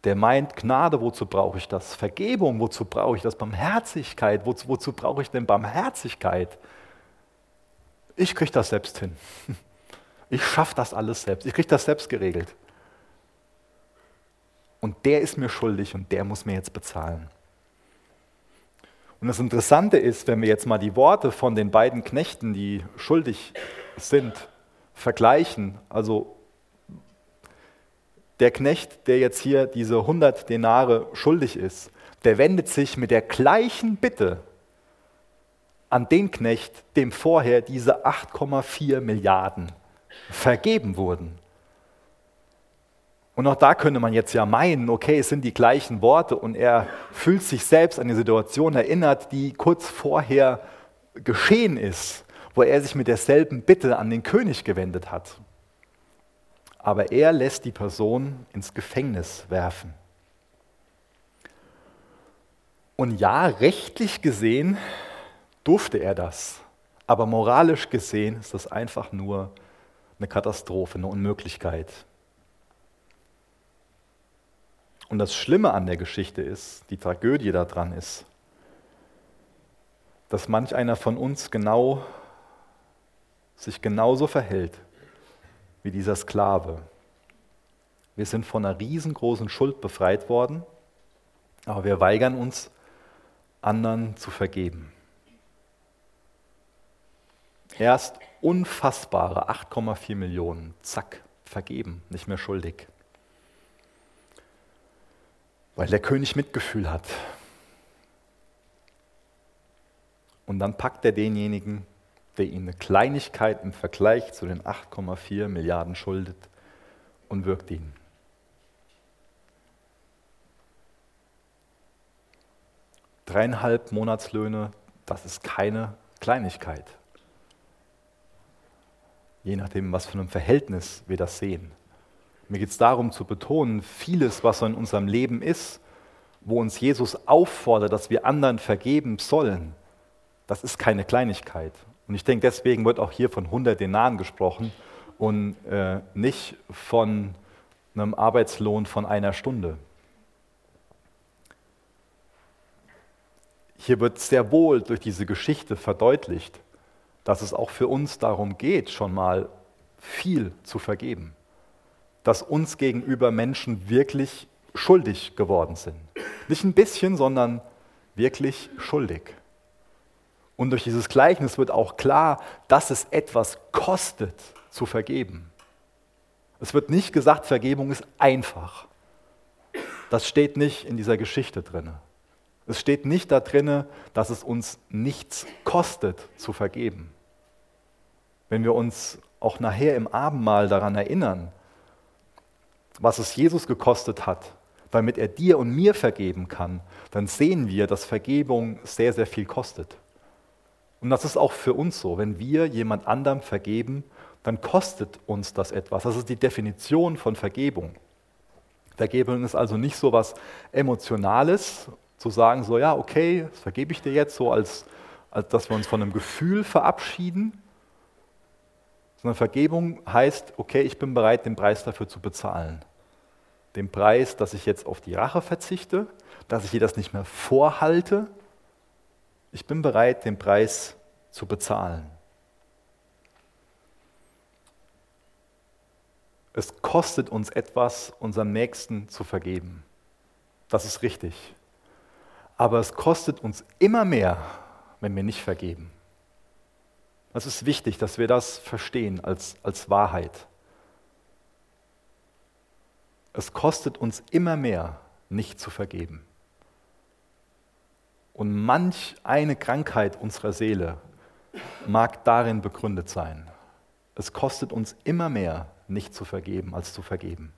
der meint, Gnade, wozu brauche ich das? Vergebung, wozu brauche ich das? Barmherzigkeit, wozu, wozu brauche ich denn Barmherzigkeit? Ich kriege das selbst hin. Ich schaffe das alles selbst. Ich kriege das selbst geregelt. Und der ist mir schuldig und der muss mir jetzt bezahlen. Und das Interessante ist, wenn wir jetzt mal die Worte von den beiden Knechten, die schuldig sind, vergleichen, also der Knecht, der jetzt hier diese 100 Denare schuldig ist, der wendet sich mit der gleichen Bitte an den Knecht, dem vorher diese 8,4 Milliarden vergeben wurden. Und auch da könnte man jetzt ja meinen, okay, es sind die gleichen Worte und er fühlt sich selbst an die Situation erinnert, die kurz vorher geschehen ist, wo er sich mit derselben Bitte an den König gewendet hat aber er lässt die Person ins Gefängnis werfen. Und ja, rechtlich gesehen durfte er das, aber moralisch gesehen ist das einfach nur eine Katastrophe, eine Unmöglichkeit. Und das Schlimme an der Geschichte ist, die Tragödie daran ist, dass manch einer von uns genau sich genauso verhält wie dieser Sklave. Wir sind von einer riesengroßen Schuld befreit worden, aber wir weigern uns, anderen zu vergeben. Erst unfassbare 8,4 Millionen, zack, vergeben, nicht mehr schuldig. Weil der König Mitgefühl hat. Und dann packt er denjenigen, der ihm eine Kleinigkeit im Vergleich zu den 8,4 Milliarden schuldet und wirkt ihn. Dreieinhalb Monatslöhne, das ist keine Kleinigkeit. Je nachdem, was für ein Verhältnis wir das sehen. Mir geht es darum zu betonen, vieles, was in unserem Leben ist, wo uns Jesus auffordert, dass wir anderen vergeben sollen, das ist keine Kleinigkeit. Und ich denke, deswegen wird auch hier von 100 Denaren gesprochen und äh, nicht von einem Arbeitslohn von einer Stunde. Hier wird sehr wohl durch diese Geschichte verdeutlicht, dass es auch für uns darum geht, schon mal viel zu vergeben. Dass uns gegenüber Menschen wirklich schuldig geworden sind. Nicht ein bisschen, sondern wirklich schuldig. Und durch dieses Gleichnis wird auch klar, dass es etwas kostet, zu vergeben. Es wird nicht gesagt, Vergebung ist einfach. Das steht nicht in dieser Geschichte drin. Es steht nicht da drin, dass es uns nichts kostet, zu vergeben. Wenn wir uns auch nachher im Abendmahl daran erinnern, was es Jesus gekostet hat, damit er dir und mir vergeben kann, dann sehen wir, dass Vergebung sehr, sehr viel kostet. Und das ist auch für uns so. Wenn wir jemand anderem vergeben, dann kostet uns das etwas. Das ist die Definition von Vergebung. Vergebung ist also nicht so was Emotionales, zu sagen, so ja, okay, das vergebe ich dir jetzt, so als, als dass wir uns von einem Gefühl verabschieden, sondern Vergebung heißt, okay, ich bin bereit, den Preis dafür zu bezahlen. Den Preis, dass ich jetzt auf die Rache verzichte, dass ich dir das nicht mehr vorhalte, ich bin bereit, den Preis zu bezahlen. Es kostet uns etwas, unserem Nächsten zu vergeben. Das ist richtig. Aber es kostet uns immer mehr, wenn wir nicht vergeben. Es ist wichtig, dass wir das verstehen als, als Wahrheit. Es kostet uns immer mehr, nicht zu vergeben. Und manch eine Krankheit unserer Seele mag darin begründet sein. Es kostet uns immer mehr, nicht zu vergeben, als zu vergeben.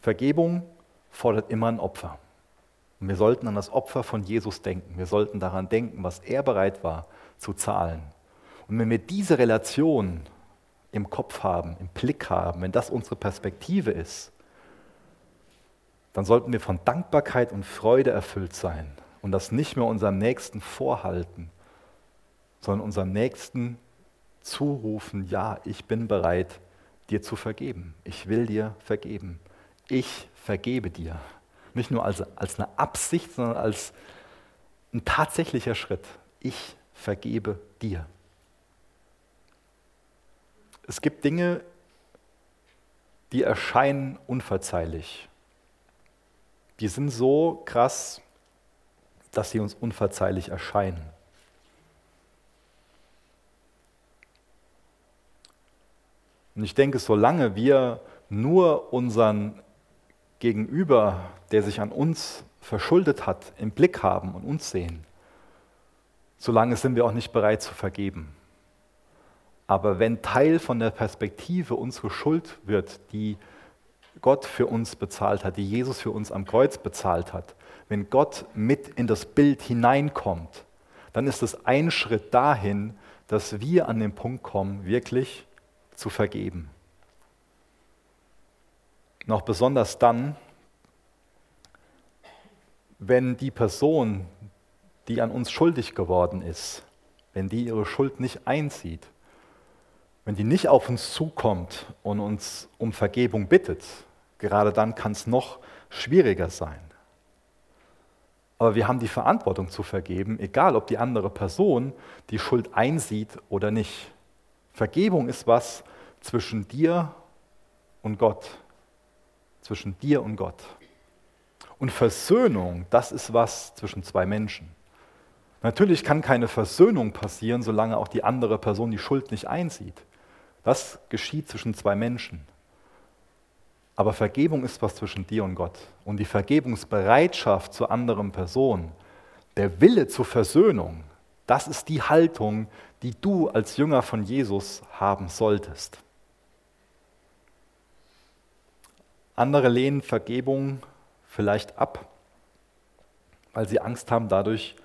Vergebung fordert immer ein Opfer. Und wir sollten an das Opfer von Jesus denken. Wir sollten daran denken, was er bereit war zu zahlen. Und wenn wir diese Relation im Kopf haben, im Blick haben, wenn das unsere Perspektive ist, dann sollten wir von Dankbarkeit und Freude erfüllt sein und das nicht mehr unserem Nächsten vorhalten, sondern unserem Nächsten zurufen, ja, ich bin bereit, dir zu vergeben. Ich will dir vergeben. Ich vergebe dir. Nicht nur als, als eine Absicht, sondern als ein tatsächlicher Schritt. Ich vergebe dir. Es gibt Dinge, die erscheinen unverzeihlich die sind so krass, dass sie uns unverzeihlich erscheinen. Und ich denke, solange wir nur unseren Gegenüber, der sich an uns verschuldet hat, im Blick haben und uns sehen, solange sind wir auch nicht bereit zu vergeben. Aber wenn Teil von der Perspektive unsere Schuld wird, die Gott für uns bezahlt hat, die Jesus für uns am Kreuz bezahlt hat, wenn Gott mit in das Bild hineinkommt, dann ist es ein Schritt dahin, dass wir an den Punkt kommen, wirklich zu vergeben. Noch besonders dann, wenn die Person, die an uns schuldig geworden ist, wenn die ihre Schuld nicht einzieht, wenn die nicht auf uns zukommt und uns um Vergebung bittet, gerade dann kann es noch schwieriger sein. Aber wir haben die Verantwortung zu vergeben, egal ob die andere Person die Schuld einsieht oder nicht. Vergebung ist was zwischen dir und Gott. Zwischen dir und Gott. Und Versöhnung, das ist was zwischen zwei Menschen. Natürlich kann keine Versöhnung passieren, solange auch die andere Person die Schuld nicht einsieht. Das geschieht zwischen zwei Menschen. Aber Vergebung ist was zwischen dir und Gott. Und die Vergebungsbereitschaft zur anderen Person, der Wille zur Versöhnung, das ist die Haltung, die du als Jünger von Jesus haben solltest. Andere lehnen Vergebung vielleicht ab, weil sie Angst haben, dadurch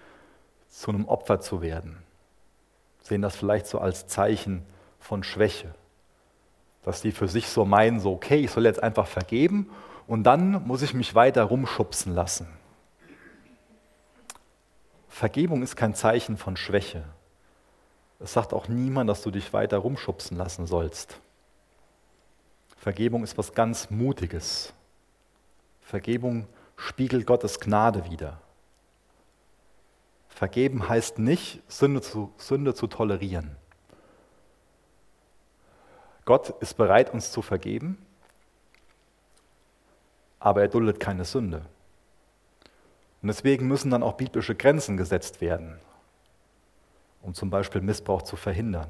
zu einem Opfer zu werden. Sehen das vielleicht so als Zeichen von Schwäche, dass die für sich so meinen, so okay, ich soll jetzt einfach vergeben und dann muss ich mich weiter rumschubsen lassen. Vergebung ist kein Zeichen von Schwäche. Es sagt auch niemand, dass du dich weiter rumschubsen lassen sollst. Vergebung ist was ganz Mutiges. Vergebung spiegelt Gottes Gnade wider. Vergeben heißt nicht, Sünde zu, Sünde zu tolerieren. Gott ist bereit, uns zu vergeben, aber er duldet keine Sünde. Und deswegen müssen dann auch biblische Grenzen gesetzt werden, um zum Beispiel Missbrauch zu verhindern.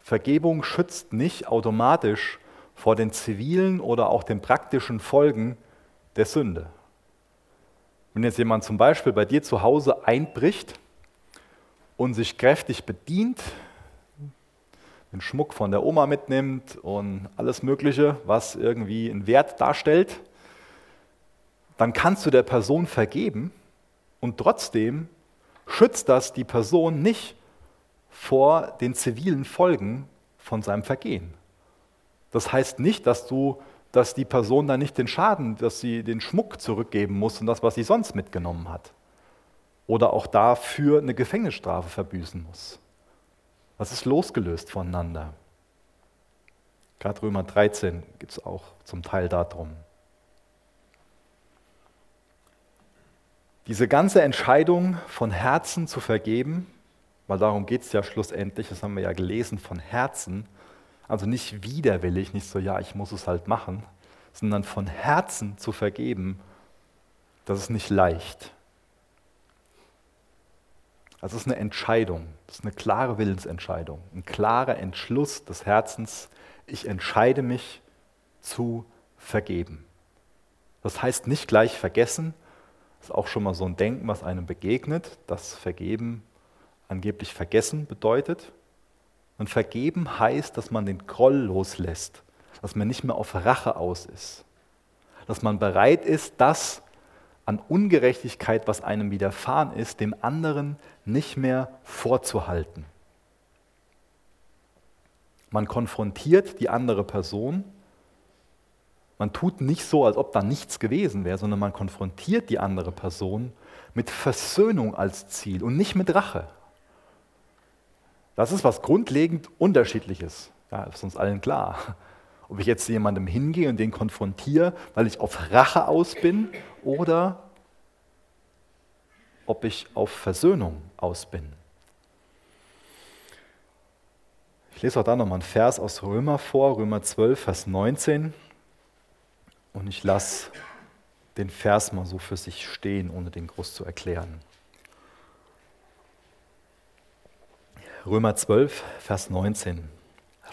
Vergebung schützt nicht automatisch vor den zivilen oder auch den praktischen Folgen der Sünde. Wenn jetzt jemand zum Beispiel bei dir zu Hause einbricht und sich kräftig bedient, den Schmuck von der Oma mitnimmt und alles Mögliche, was irgendwie einen Wert darstellt, dann kannst du der Person vergeben und trotzdem schützt das die Person nicht vor den zivilen Folgen von seinem Vergehen. Das heißt nicht, dass du dass die Person dann nicht den Schaden, dass sie den Schmuck zurückgeben muss und das, was sie sonst mitgenommen hat. Oder auch dafür eine Gefängnisstrafe verbüßen muss. Das ist losgelöst voneinander. Gerade Römer 13 gibt es auch zum Teil darum. Diese ganze Entscheidung von Herzen zu vergeben, weil darum geht es ja schlussendlich, das haben wir ja gelesen, von Herzen, also nicht widerwillig, nicht so, ja, ich muss es halt machen, sondern von Herzen zu vergeben, das ist nicht leicht. Also es ist eine Entscheidung, das ist eine klare Willensentscheidung, ein klarer Entschluss des Herzens, ich entscheide mich zu vergeben. Das heißt nicht gleich vergessen, das ist auch schon mal so ein Denken, was einem begegnet, dass Vergeben angeblich vergessen bedeutet. Und vergeben heißt, dass man den Groll loslässt, dass man nicht mehr auf Rache aus ist, dass man bereit ist, das an Ungerechtigkeit, was einem widerfahren ist, dem anderen nicht mehr vorzuhalten. Man konfrontiert die andere Person, man tut nicht so, als ob da nichts gewesen wäre, sondern man konfrontiert die andere Person mit Versöhnung als Ziel und nicht mit Rache. Das ist was grundlegend Unterschiedliches. Ja, ist uns allen klar. Ob ich jetzt jemandem hingehe und den konfrontiere, weil ich auf Rache aus bin oder ob ich auf Versöhnung aus bin. Ich lese auch da nochmal einen Vers aus Römer vor, Römer 12, Vers 19. Und ich lasse den Vers mal so für sich stehen, ohne den groß zu erklären. Römer 12, Vers 19.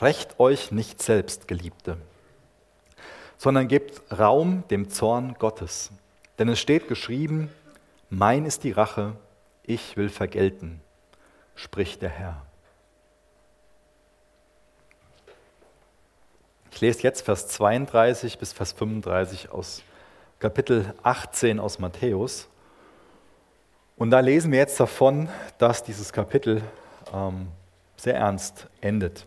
Recht euch nicht selbst, Geliebte, sondern gebt Raum dem Zorn Gottes. Denn es steht geschrieben, mein ist die Rache, ich will vergelten, spricht der Herr. Ich lese jetzt Vers 32 bis Vers 35 aus Kapitel 18 aus Matthäus. Und da lesen wir jetzt davon, dass dieses Kapitel ähm, sehr ernst endet.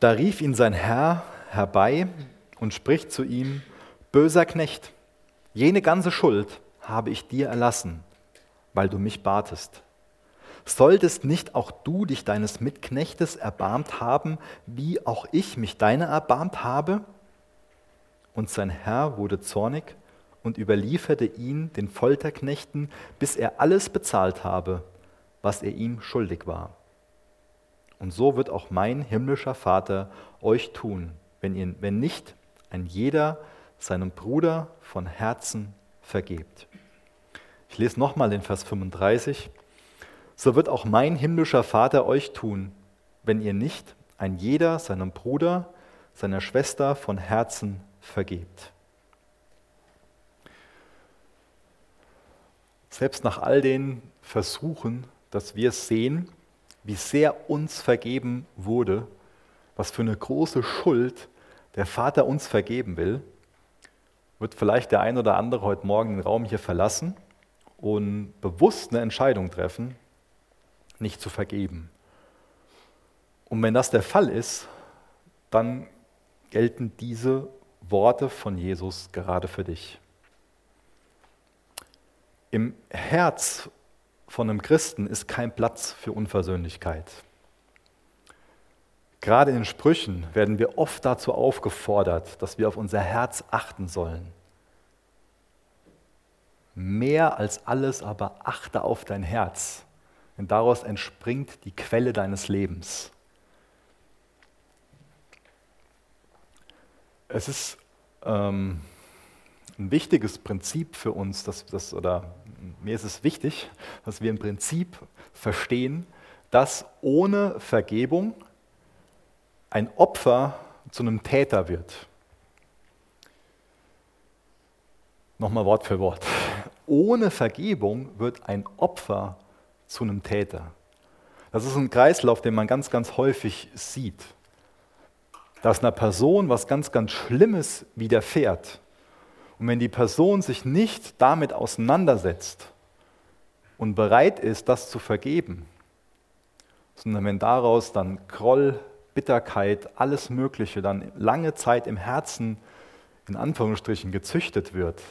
Da rief ihn sein Herr herbei und spricht zu ihm, böser Knecht, jene ganze Schuld habe ich dir erlassen, weil du mich batest. Solltest nicht auch du dich deines Mitknechtes erbarmt haben, wie auch ich mich deiner erbarmt habe? Und sein Herr wurde zornig und überlieferte ihn den Folterknechten, bis er alles bezahlt habe, was er ihm schuldig war. Und so wird auch mein himmlischer Vater euch tun, wenn, ihr, wenn nicht ein jeder seinem Bruder von Herzen vergebt. Ich lese nochmal den Vers 35. So wird auch mein himmlischer Vater euch tun, wenn ihr nicht ein jeder seinem Bruder, seiner Schwester von Herzen vergebt. Selbst nach all den Versuchen, dass wir sehen, wie sehr uns vergeben wurde, was für eine große Schuld der Vater uns vergeben will, wird vielleicht der ein oder andere heute Morgen den Raum hier verlassen und bewusst eine Entscheidung treffen, nicht zu vergeben. Und wenn das der Fall ist, dann gelten diese Worte von Jesus gerade für dich. Im Herz von einem Christen ist kein Platz für Unversöhnlichkeit. Gerade in Sprüchen werden wir oft dazu aufgefordert, dass wir auf unser Herz achten sollen. Mehr als alles aber achte auf dein Herz, denn daraus entspringt die Quelle deines Lebens. Es ist ähm, ein wichtiges Prinzip für uns, dass das, oder mir ist es wichtig, dass wir im Prinzip verstehen, dass ohne Vergebung ein Opfer zu einem Täter wird. Nochmal Wort für Wort. Ohne Vergebung wird ein Opfer zu einem Täter. Das ist ein Kreislauf, den man ganz, ganz häufig sieht. Dass einer Person was ganz, ganz Schlimmes widerfährt. Und wenn die Person sich nicht damit auseinandersetzt und bereit ist, das zu vergeben, sondern wenn daraus dann Groll, Bitterkeit, alles Mögliche dann lange Zeit im Herzen in Anführungsstrichen gezüchtet wird,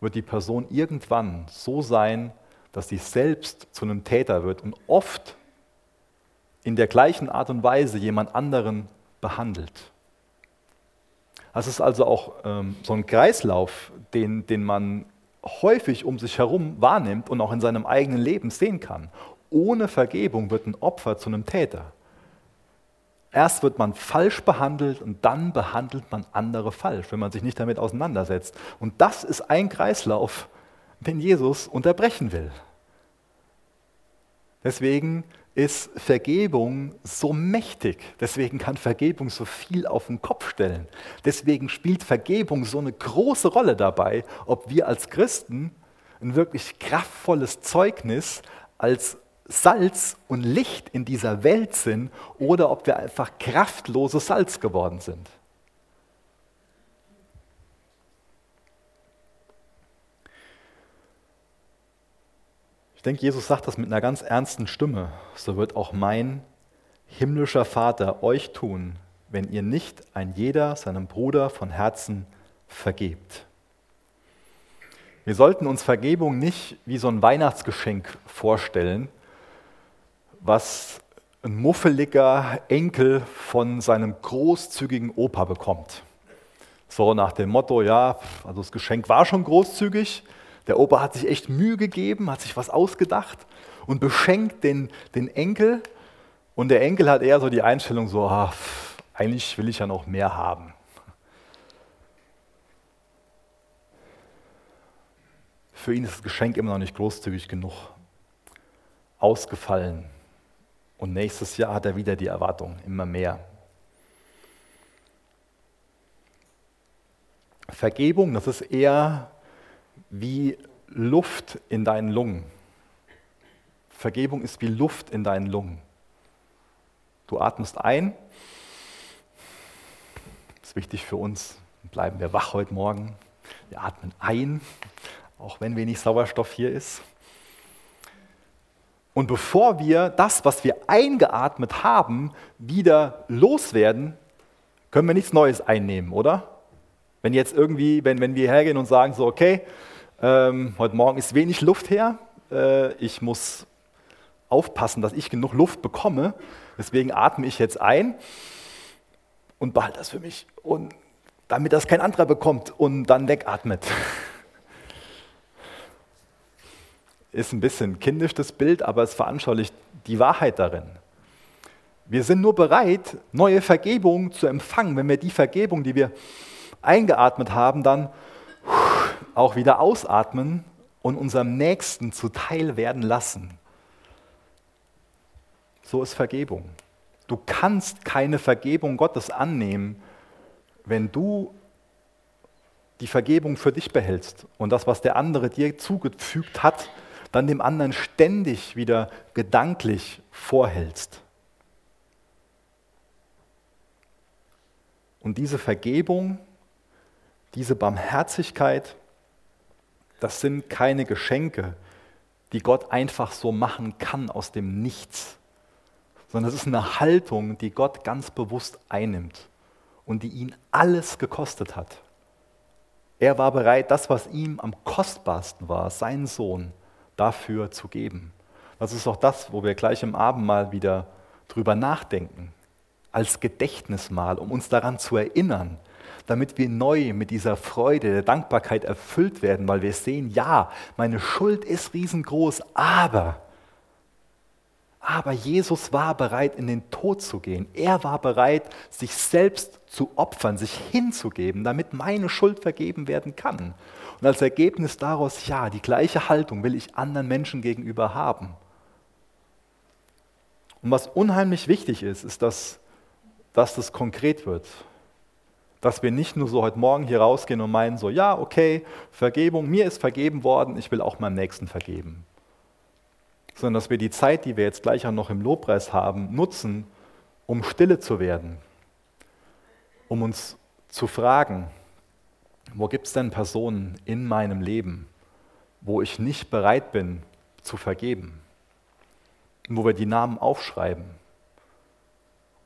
wird die Person irgendwann so sein, dass sie selbst zu einem Täter wird und oft in der gleichen Art und Weise jemand anderen behandelt. Das ist also auch ähm, so ein Kreislauf, den, den man häufig um sich herum wahrnimmt und auch in seinem eigenen Leben sehen kann. Ohne Vergebung wird ein Opfer zu einem Täter. Erst wird man falsch behandelt und dann behandelt man andere falsch, wenn man sich nicht damit auseinandersetzt. Und das ist ein Kreislauf, den Jesus unterbrechen will. Deswegen ist Vergebung so mächtig. Deswegen kann Vergebung so viel auf den Kopf stellen. Deswegen spielt Vergebung so eine große Rolle dabei, ob wir als Christen ein wirklich kraftvolles Zeugnis als Salz und Licht in dieser Welt sind oder ob wir einfach kraftloses Salz geworden sind. Ich denke, Jesus sagt das mit einer ganz ernsten Stimme. So wird auch mein himmlischer Vater euch tun, wenn ihr nicht ein jeder seinem Bruder von Herzen vergebt. Wir sollten uns Vergebung nicht wie so ein Weihnachtsgeschenk vorstellen, was ein muffeliger Enkel von seinem großzügigen Opa bekommt. So nach dem Motto, ja, also das Geschenk war schon großzügig, der Opa hat sich echt Mühe gegeben, hat sich was ausgedacht und beschenkt den, den Enkel. Und der Enkel hat eher so die Einstellung, so, ach, eigentlich will ich ja noch mehr haben. Für ihn ist das Geschenk immer noch nicht großzügig genug. Ausgefallen, und nächstes Jahr hat er wieder die Erwartung, immer mehr. Vergebung, das ist eher wie Luft in deinen Lungen. Vergebung ist wie Luft in deinen Lungen. Du atmest ein, das ist wichtig für uns, bleiben wir wach heute Morgen. Wir atmen ein, auch wenn wenig Sauerstoff hier ist. Und bevor wir das, was wir eingeatmet haben, wieder loswerden, können wir nichts Neues einnehmen, oder? Wenn jetzt irgendwie, wenn, wenn wir hergehen und sagen, so, okay, ähm, heute Morgen ist wenig Luft her, äh, ich muss aufpassen, dass ich genug Luft bekomme, deswegen atme ich jetzt ein und behalte das für mich. Und damit das kein anderer bekommt und dann wegatmet. ist ein bisschen kindisch das Bild, aber es veranschaulicht die Wahrheit darin. Wir sind nur bereit, neue Vergebung zu empfangen, wenn wir die Vergebung, die wir eingeatmet haben, dann auch wieder ausatmen und unserem Nächsten zuteil werden lassen. So ist Vergebung. Du kannst keine Vergebung Gottes annehmen, wenn du die Vergebung für dich behältst und das, was der andere dir zugefügt hat, dann dem anderen ständig wieder gedanklich vorhältst. Und diese Vergebung, diese Barmherzigkeit, das sind keine Geschenke, die Gott einfach so machen kann aus dem Nichts, sondern es ist eine Haltung, die Gott ganz bewusst einnimmt und die ihn alles gekostet hat. Er war bereit, das, was ihm am kostbarsten war, seinen Sohn, dafür zu geben. Das ist auch das, wo wir gleich im Abendmahl wieder drüber nachdenken, als Gedächtnismahl, um uns daran zu erinnern, damit wir neu mit dieser Freude der Dankbarkeit erfüllt werden, weil wir sehen, ja, meine Schuld ist riesengroß, aber aber Jesus war bereit, in den Tod zu gehen. Er war bereit, sich selbst zu opfern, sich hinzugeben, damit meine Schuld vergeben werden kann. Und als Ergebnis daraus, ja, die gleiche Haltung will ich anderen Menschen gegenüber haben. Und was unheimlich wichtig ist, ist, dass, dass das konkret wird. Dass wir nicht nur so heute Morgen hier rausgehen und meinen, so, ja, okay, Vergebung, mir ist vergeben worden, ich will auch meinem Nächsten vergeben. Sondern dass wir die Zeit, die wir jetzt gleich auch noch im Lobpreis haben, nutzen, um stille zu werden, um uns zu fragen, wo gibt es denn Personen in meinem Leben, wo ich nicht bereit bin zu vergeben, und wo wir die Namen aufschreiben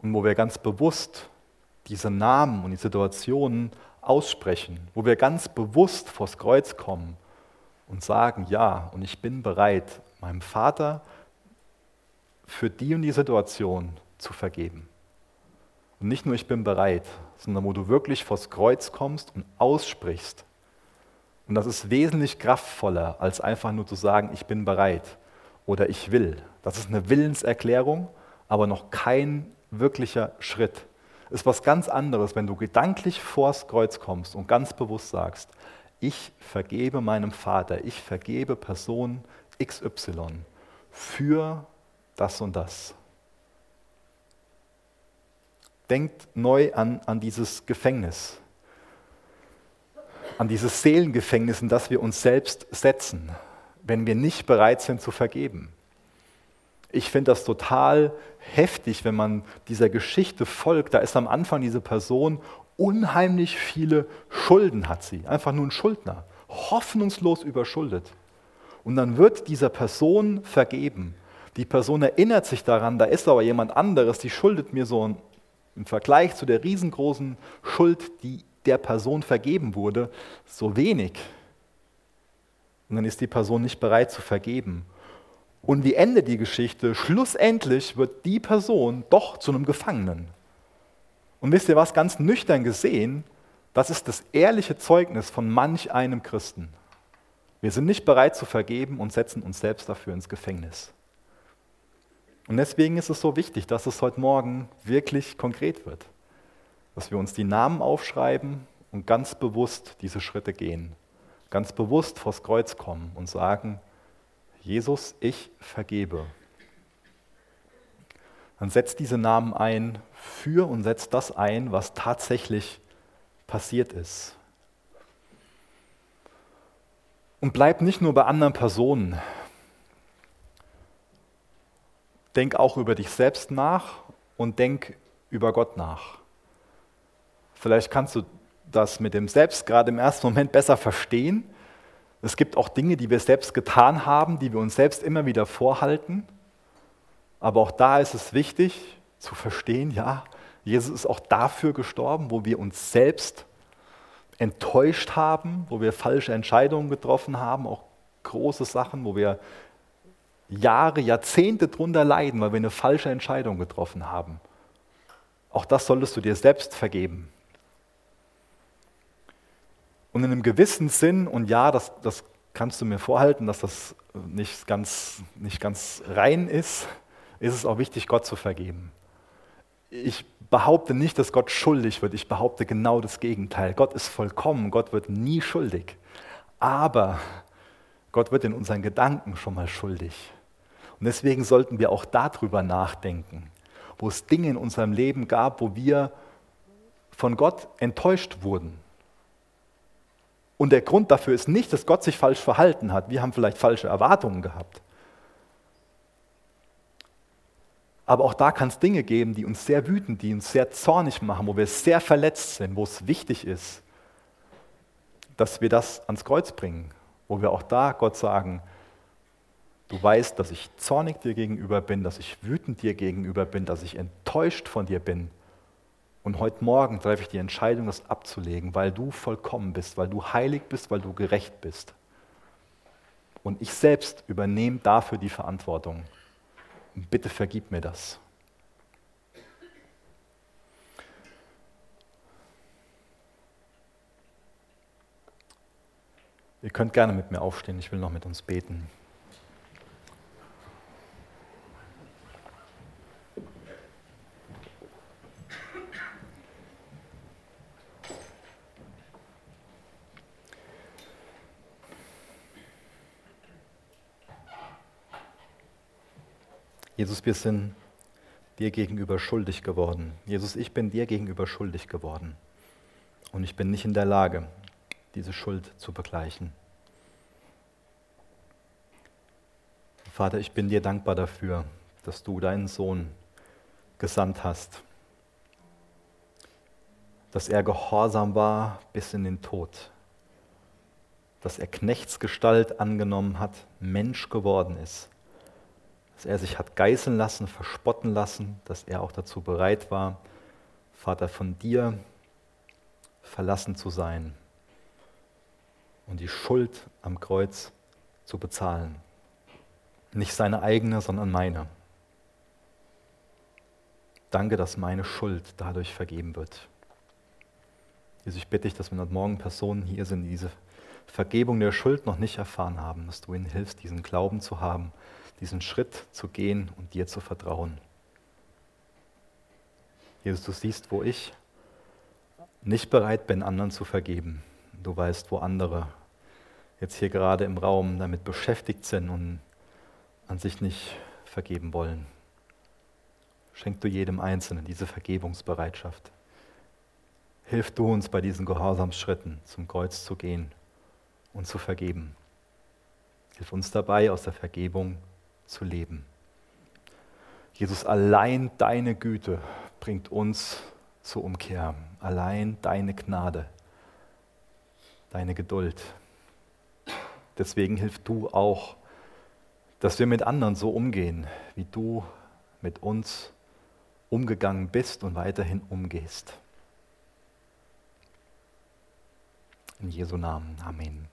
und wo wir ganz bewusst diese Namen und die Situationen aussprechen, wo wir ganz bewusst vors Kreuz kommen und sagen, ja, und ich bin bereit, meinem Vater für die und die Situation zu vergeben. Und nicht nur ich bin bereit, sondern wo du wirklich vors Kreuz kommst und aussprichst. Und das ist wesentlich kraftvoller, als einfach nur zu sagen, ich bin bereit oder ich will. Das ist eine Willenserklärung, aber noch kein wirklicher Schritt. Ist was ganz anderes, wenn du gedanklich vors Kreuz kommst und ganz bewusst sagst, ich vergebe meinem Vater, ich vergebe Person XY für das und das. Denkt neu an, an dieses Gefängnis, an dieses Seelengefängnis, in das wir uns selbst setzen, wenn wir nicht bereit sind zu vergeben. Ich finde das total heftig, wenn man dieser Geschichte folgt. Da ist am Anfang diese Person unheimlich viele Schulden hat sie, einfach nur ein Schuldner, hoffnungslos überschuldet. Und dann wird dieser Person vergeben. Die Person erinnert sich daran, da ist aber jemand anderes, die schuldet mir so im Vergleich zu der riesengroßen Schuld, die der Person vergeben wurde, so wenig. Und dann ist die Person nicht bereit zu vergeben. Und wie endet die Geschichte? Schlussendlich wird die Person doch zu einem Gefangenen. Und wisst ihr was, ganz nüchtern gesehen, das ist das ehrliche Zeugnis von manch einem Christen. Wir sind nicht bereit zu vergeben und setzen uns selbst dafür ins Gefängnis. Und deswegen ist es so wichtig, dass es heute Morgen wirklich konkret wird. Dass wir uns die Namen aufschreiben und ganz bewusst diese Schritte gehen. Ganz bewusst vors Kreuz kommen und sagen, Jesus, ich vergebe. Dann setzt diese Namen ein für und setzt das ein, was tatsächlich passiert ist. Und bleib nicht nur bei anderen Personen. Denk auch über dich selbst nach und denk über Gott nach. Vielleicht kannst du das mit dem Selbst gerade im ersten Moment besser verstehen. Es gibt auch Dinge, die wir selbst getan haben, die wir uns selbst immer wieder vorhalten. Aber auch da ist es wichtig zu verstehen, ja, Jesus ist auch dafür gestorben, wo wir uns selbst enttäuscht haben, wo wir falsche Entscheidungen getroffen haben, auch große Sachen, wo wir Jahre, Jahrzehnte drunter leiden, weil wir eine falsche Entscheidung getroffen haben. Auch das solltest du dir selbst vergeben. Und in einem gewissen Sinn, und ja, das, das kannst du mir vorhalten, dass das nicht ganz, nicht ganz rein ist, ist es auch wichtig, Gott zu vergeben. ich behaupte nicht, dass Gott schuldig wird. Ich behaupte genau das Gegenteil. Gott ist vollkommen. Gott wird nie schuldig. Aber Gott wird in unseren Gedanken schon mal schuldig. Und deswegen sollten wir auch darüber nachdenken, wo es Dinge in unserem Leben gab, wo wir von Gott enttäuscht wurden. Und der Grund dafür ist nicht, dass Gott sich falsch verhalten hat. Wir haben vielleicht falsche Erwartungen gehabt. Aber auch da kann es Dinge geben, die uns sehr wütend, die uns sehr zornig machen, wo wir sehr verletzt sind, wo es wichtig ist, dass wir das ans Kreuz bringen, wo wir auch da Gott sagen, du weißt, dass ich zornig dir gegenüber bin, dass ich wütend dir gegenüber bin, dass ich enttäuscht von dir bin. Und heute Morgen treffe ich die Entscheidung, das abzulegen, weil du vollkommen bist, weil du heilig bist, weil du gerecht bist. Und ich selbst übernehme dafür die Verantwortung. bitte vergib mir das. Ihr könnt gerne mit mir aufstehen, ich will noch mit uns beten. Jesus, wir sind dir gegenüber schuldig geworden. Jesus, ich bin dir gegenüber schuldig geworden. Und ich bin nicht in der Lage, diese Schuld zu begleichen. Vater, ich bin dir dankbar dafür, dass du deinen Sohn gesandt hast, dass er gehorsam war bis in den Tod, dass er Knechtsgestalt angenommen hat, Mensch geworden ist dass er sich hat geißeln lassen, verspotten lassen, dass er auch dazu bereit war, Vater, von dir verlassen zu sein und die Schuld am Kreuz zu bezahlen. Nicht seine eigene, sondern meine. Danke, dass meine Schuld dadurch vergeben wird. Jesus, ich bitte dich, dass wenn heute Morgen Personen hier sind, die diese Vergebung der Schuld noch nicht erfahren haben, dass du ihnen hilfst, diesen Glauben zu haben diesen Schritt zu gehen und dir zu vertrauen. Jesus, du siehst, wo ich nicht bereit bin, anderen zu vergeben. Du weißt, wo andere jetzt hier gerade im Raum damit beschäftigt sind und an sich nicht vergeben wollen. Schenk du jedem Einzelnen diese Vergebungsbereitschaft. Hilf du uns bei diesen Gehorsamsschritten zum Kreuz zu gehen und zu vergeben. Hilf uns dabei, aus der Vergebung zu leben. Jesus, allein deine Güte bringt uns zur Umkehr. Allein deine Gnade, deine Geduld. Deswegen hilf du auch, dass wir mit anderen so umgehen, wie du mit uns umgegangen bist und weiterhin umgehst. In Jesu Namen. Amen.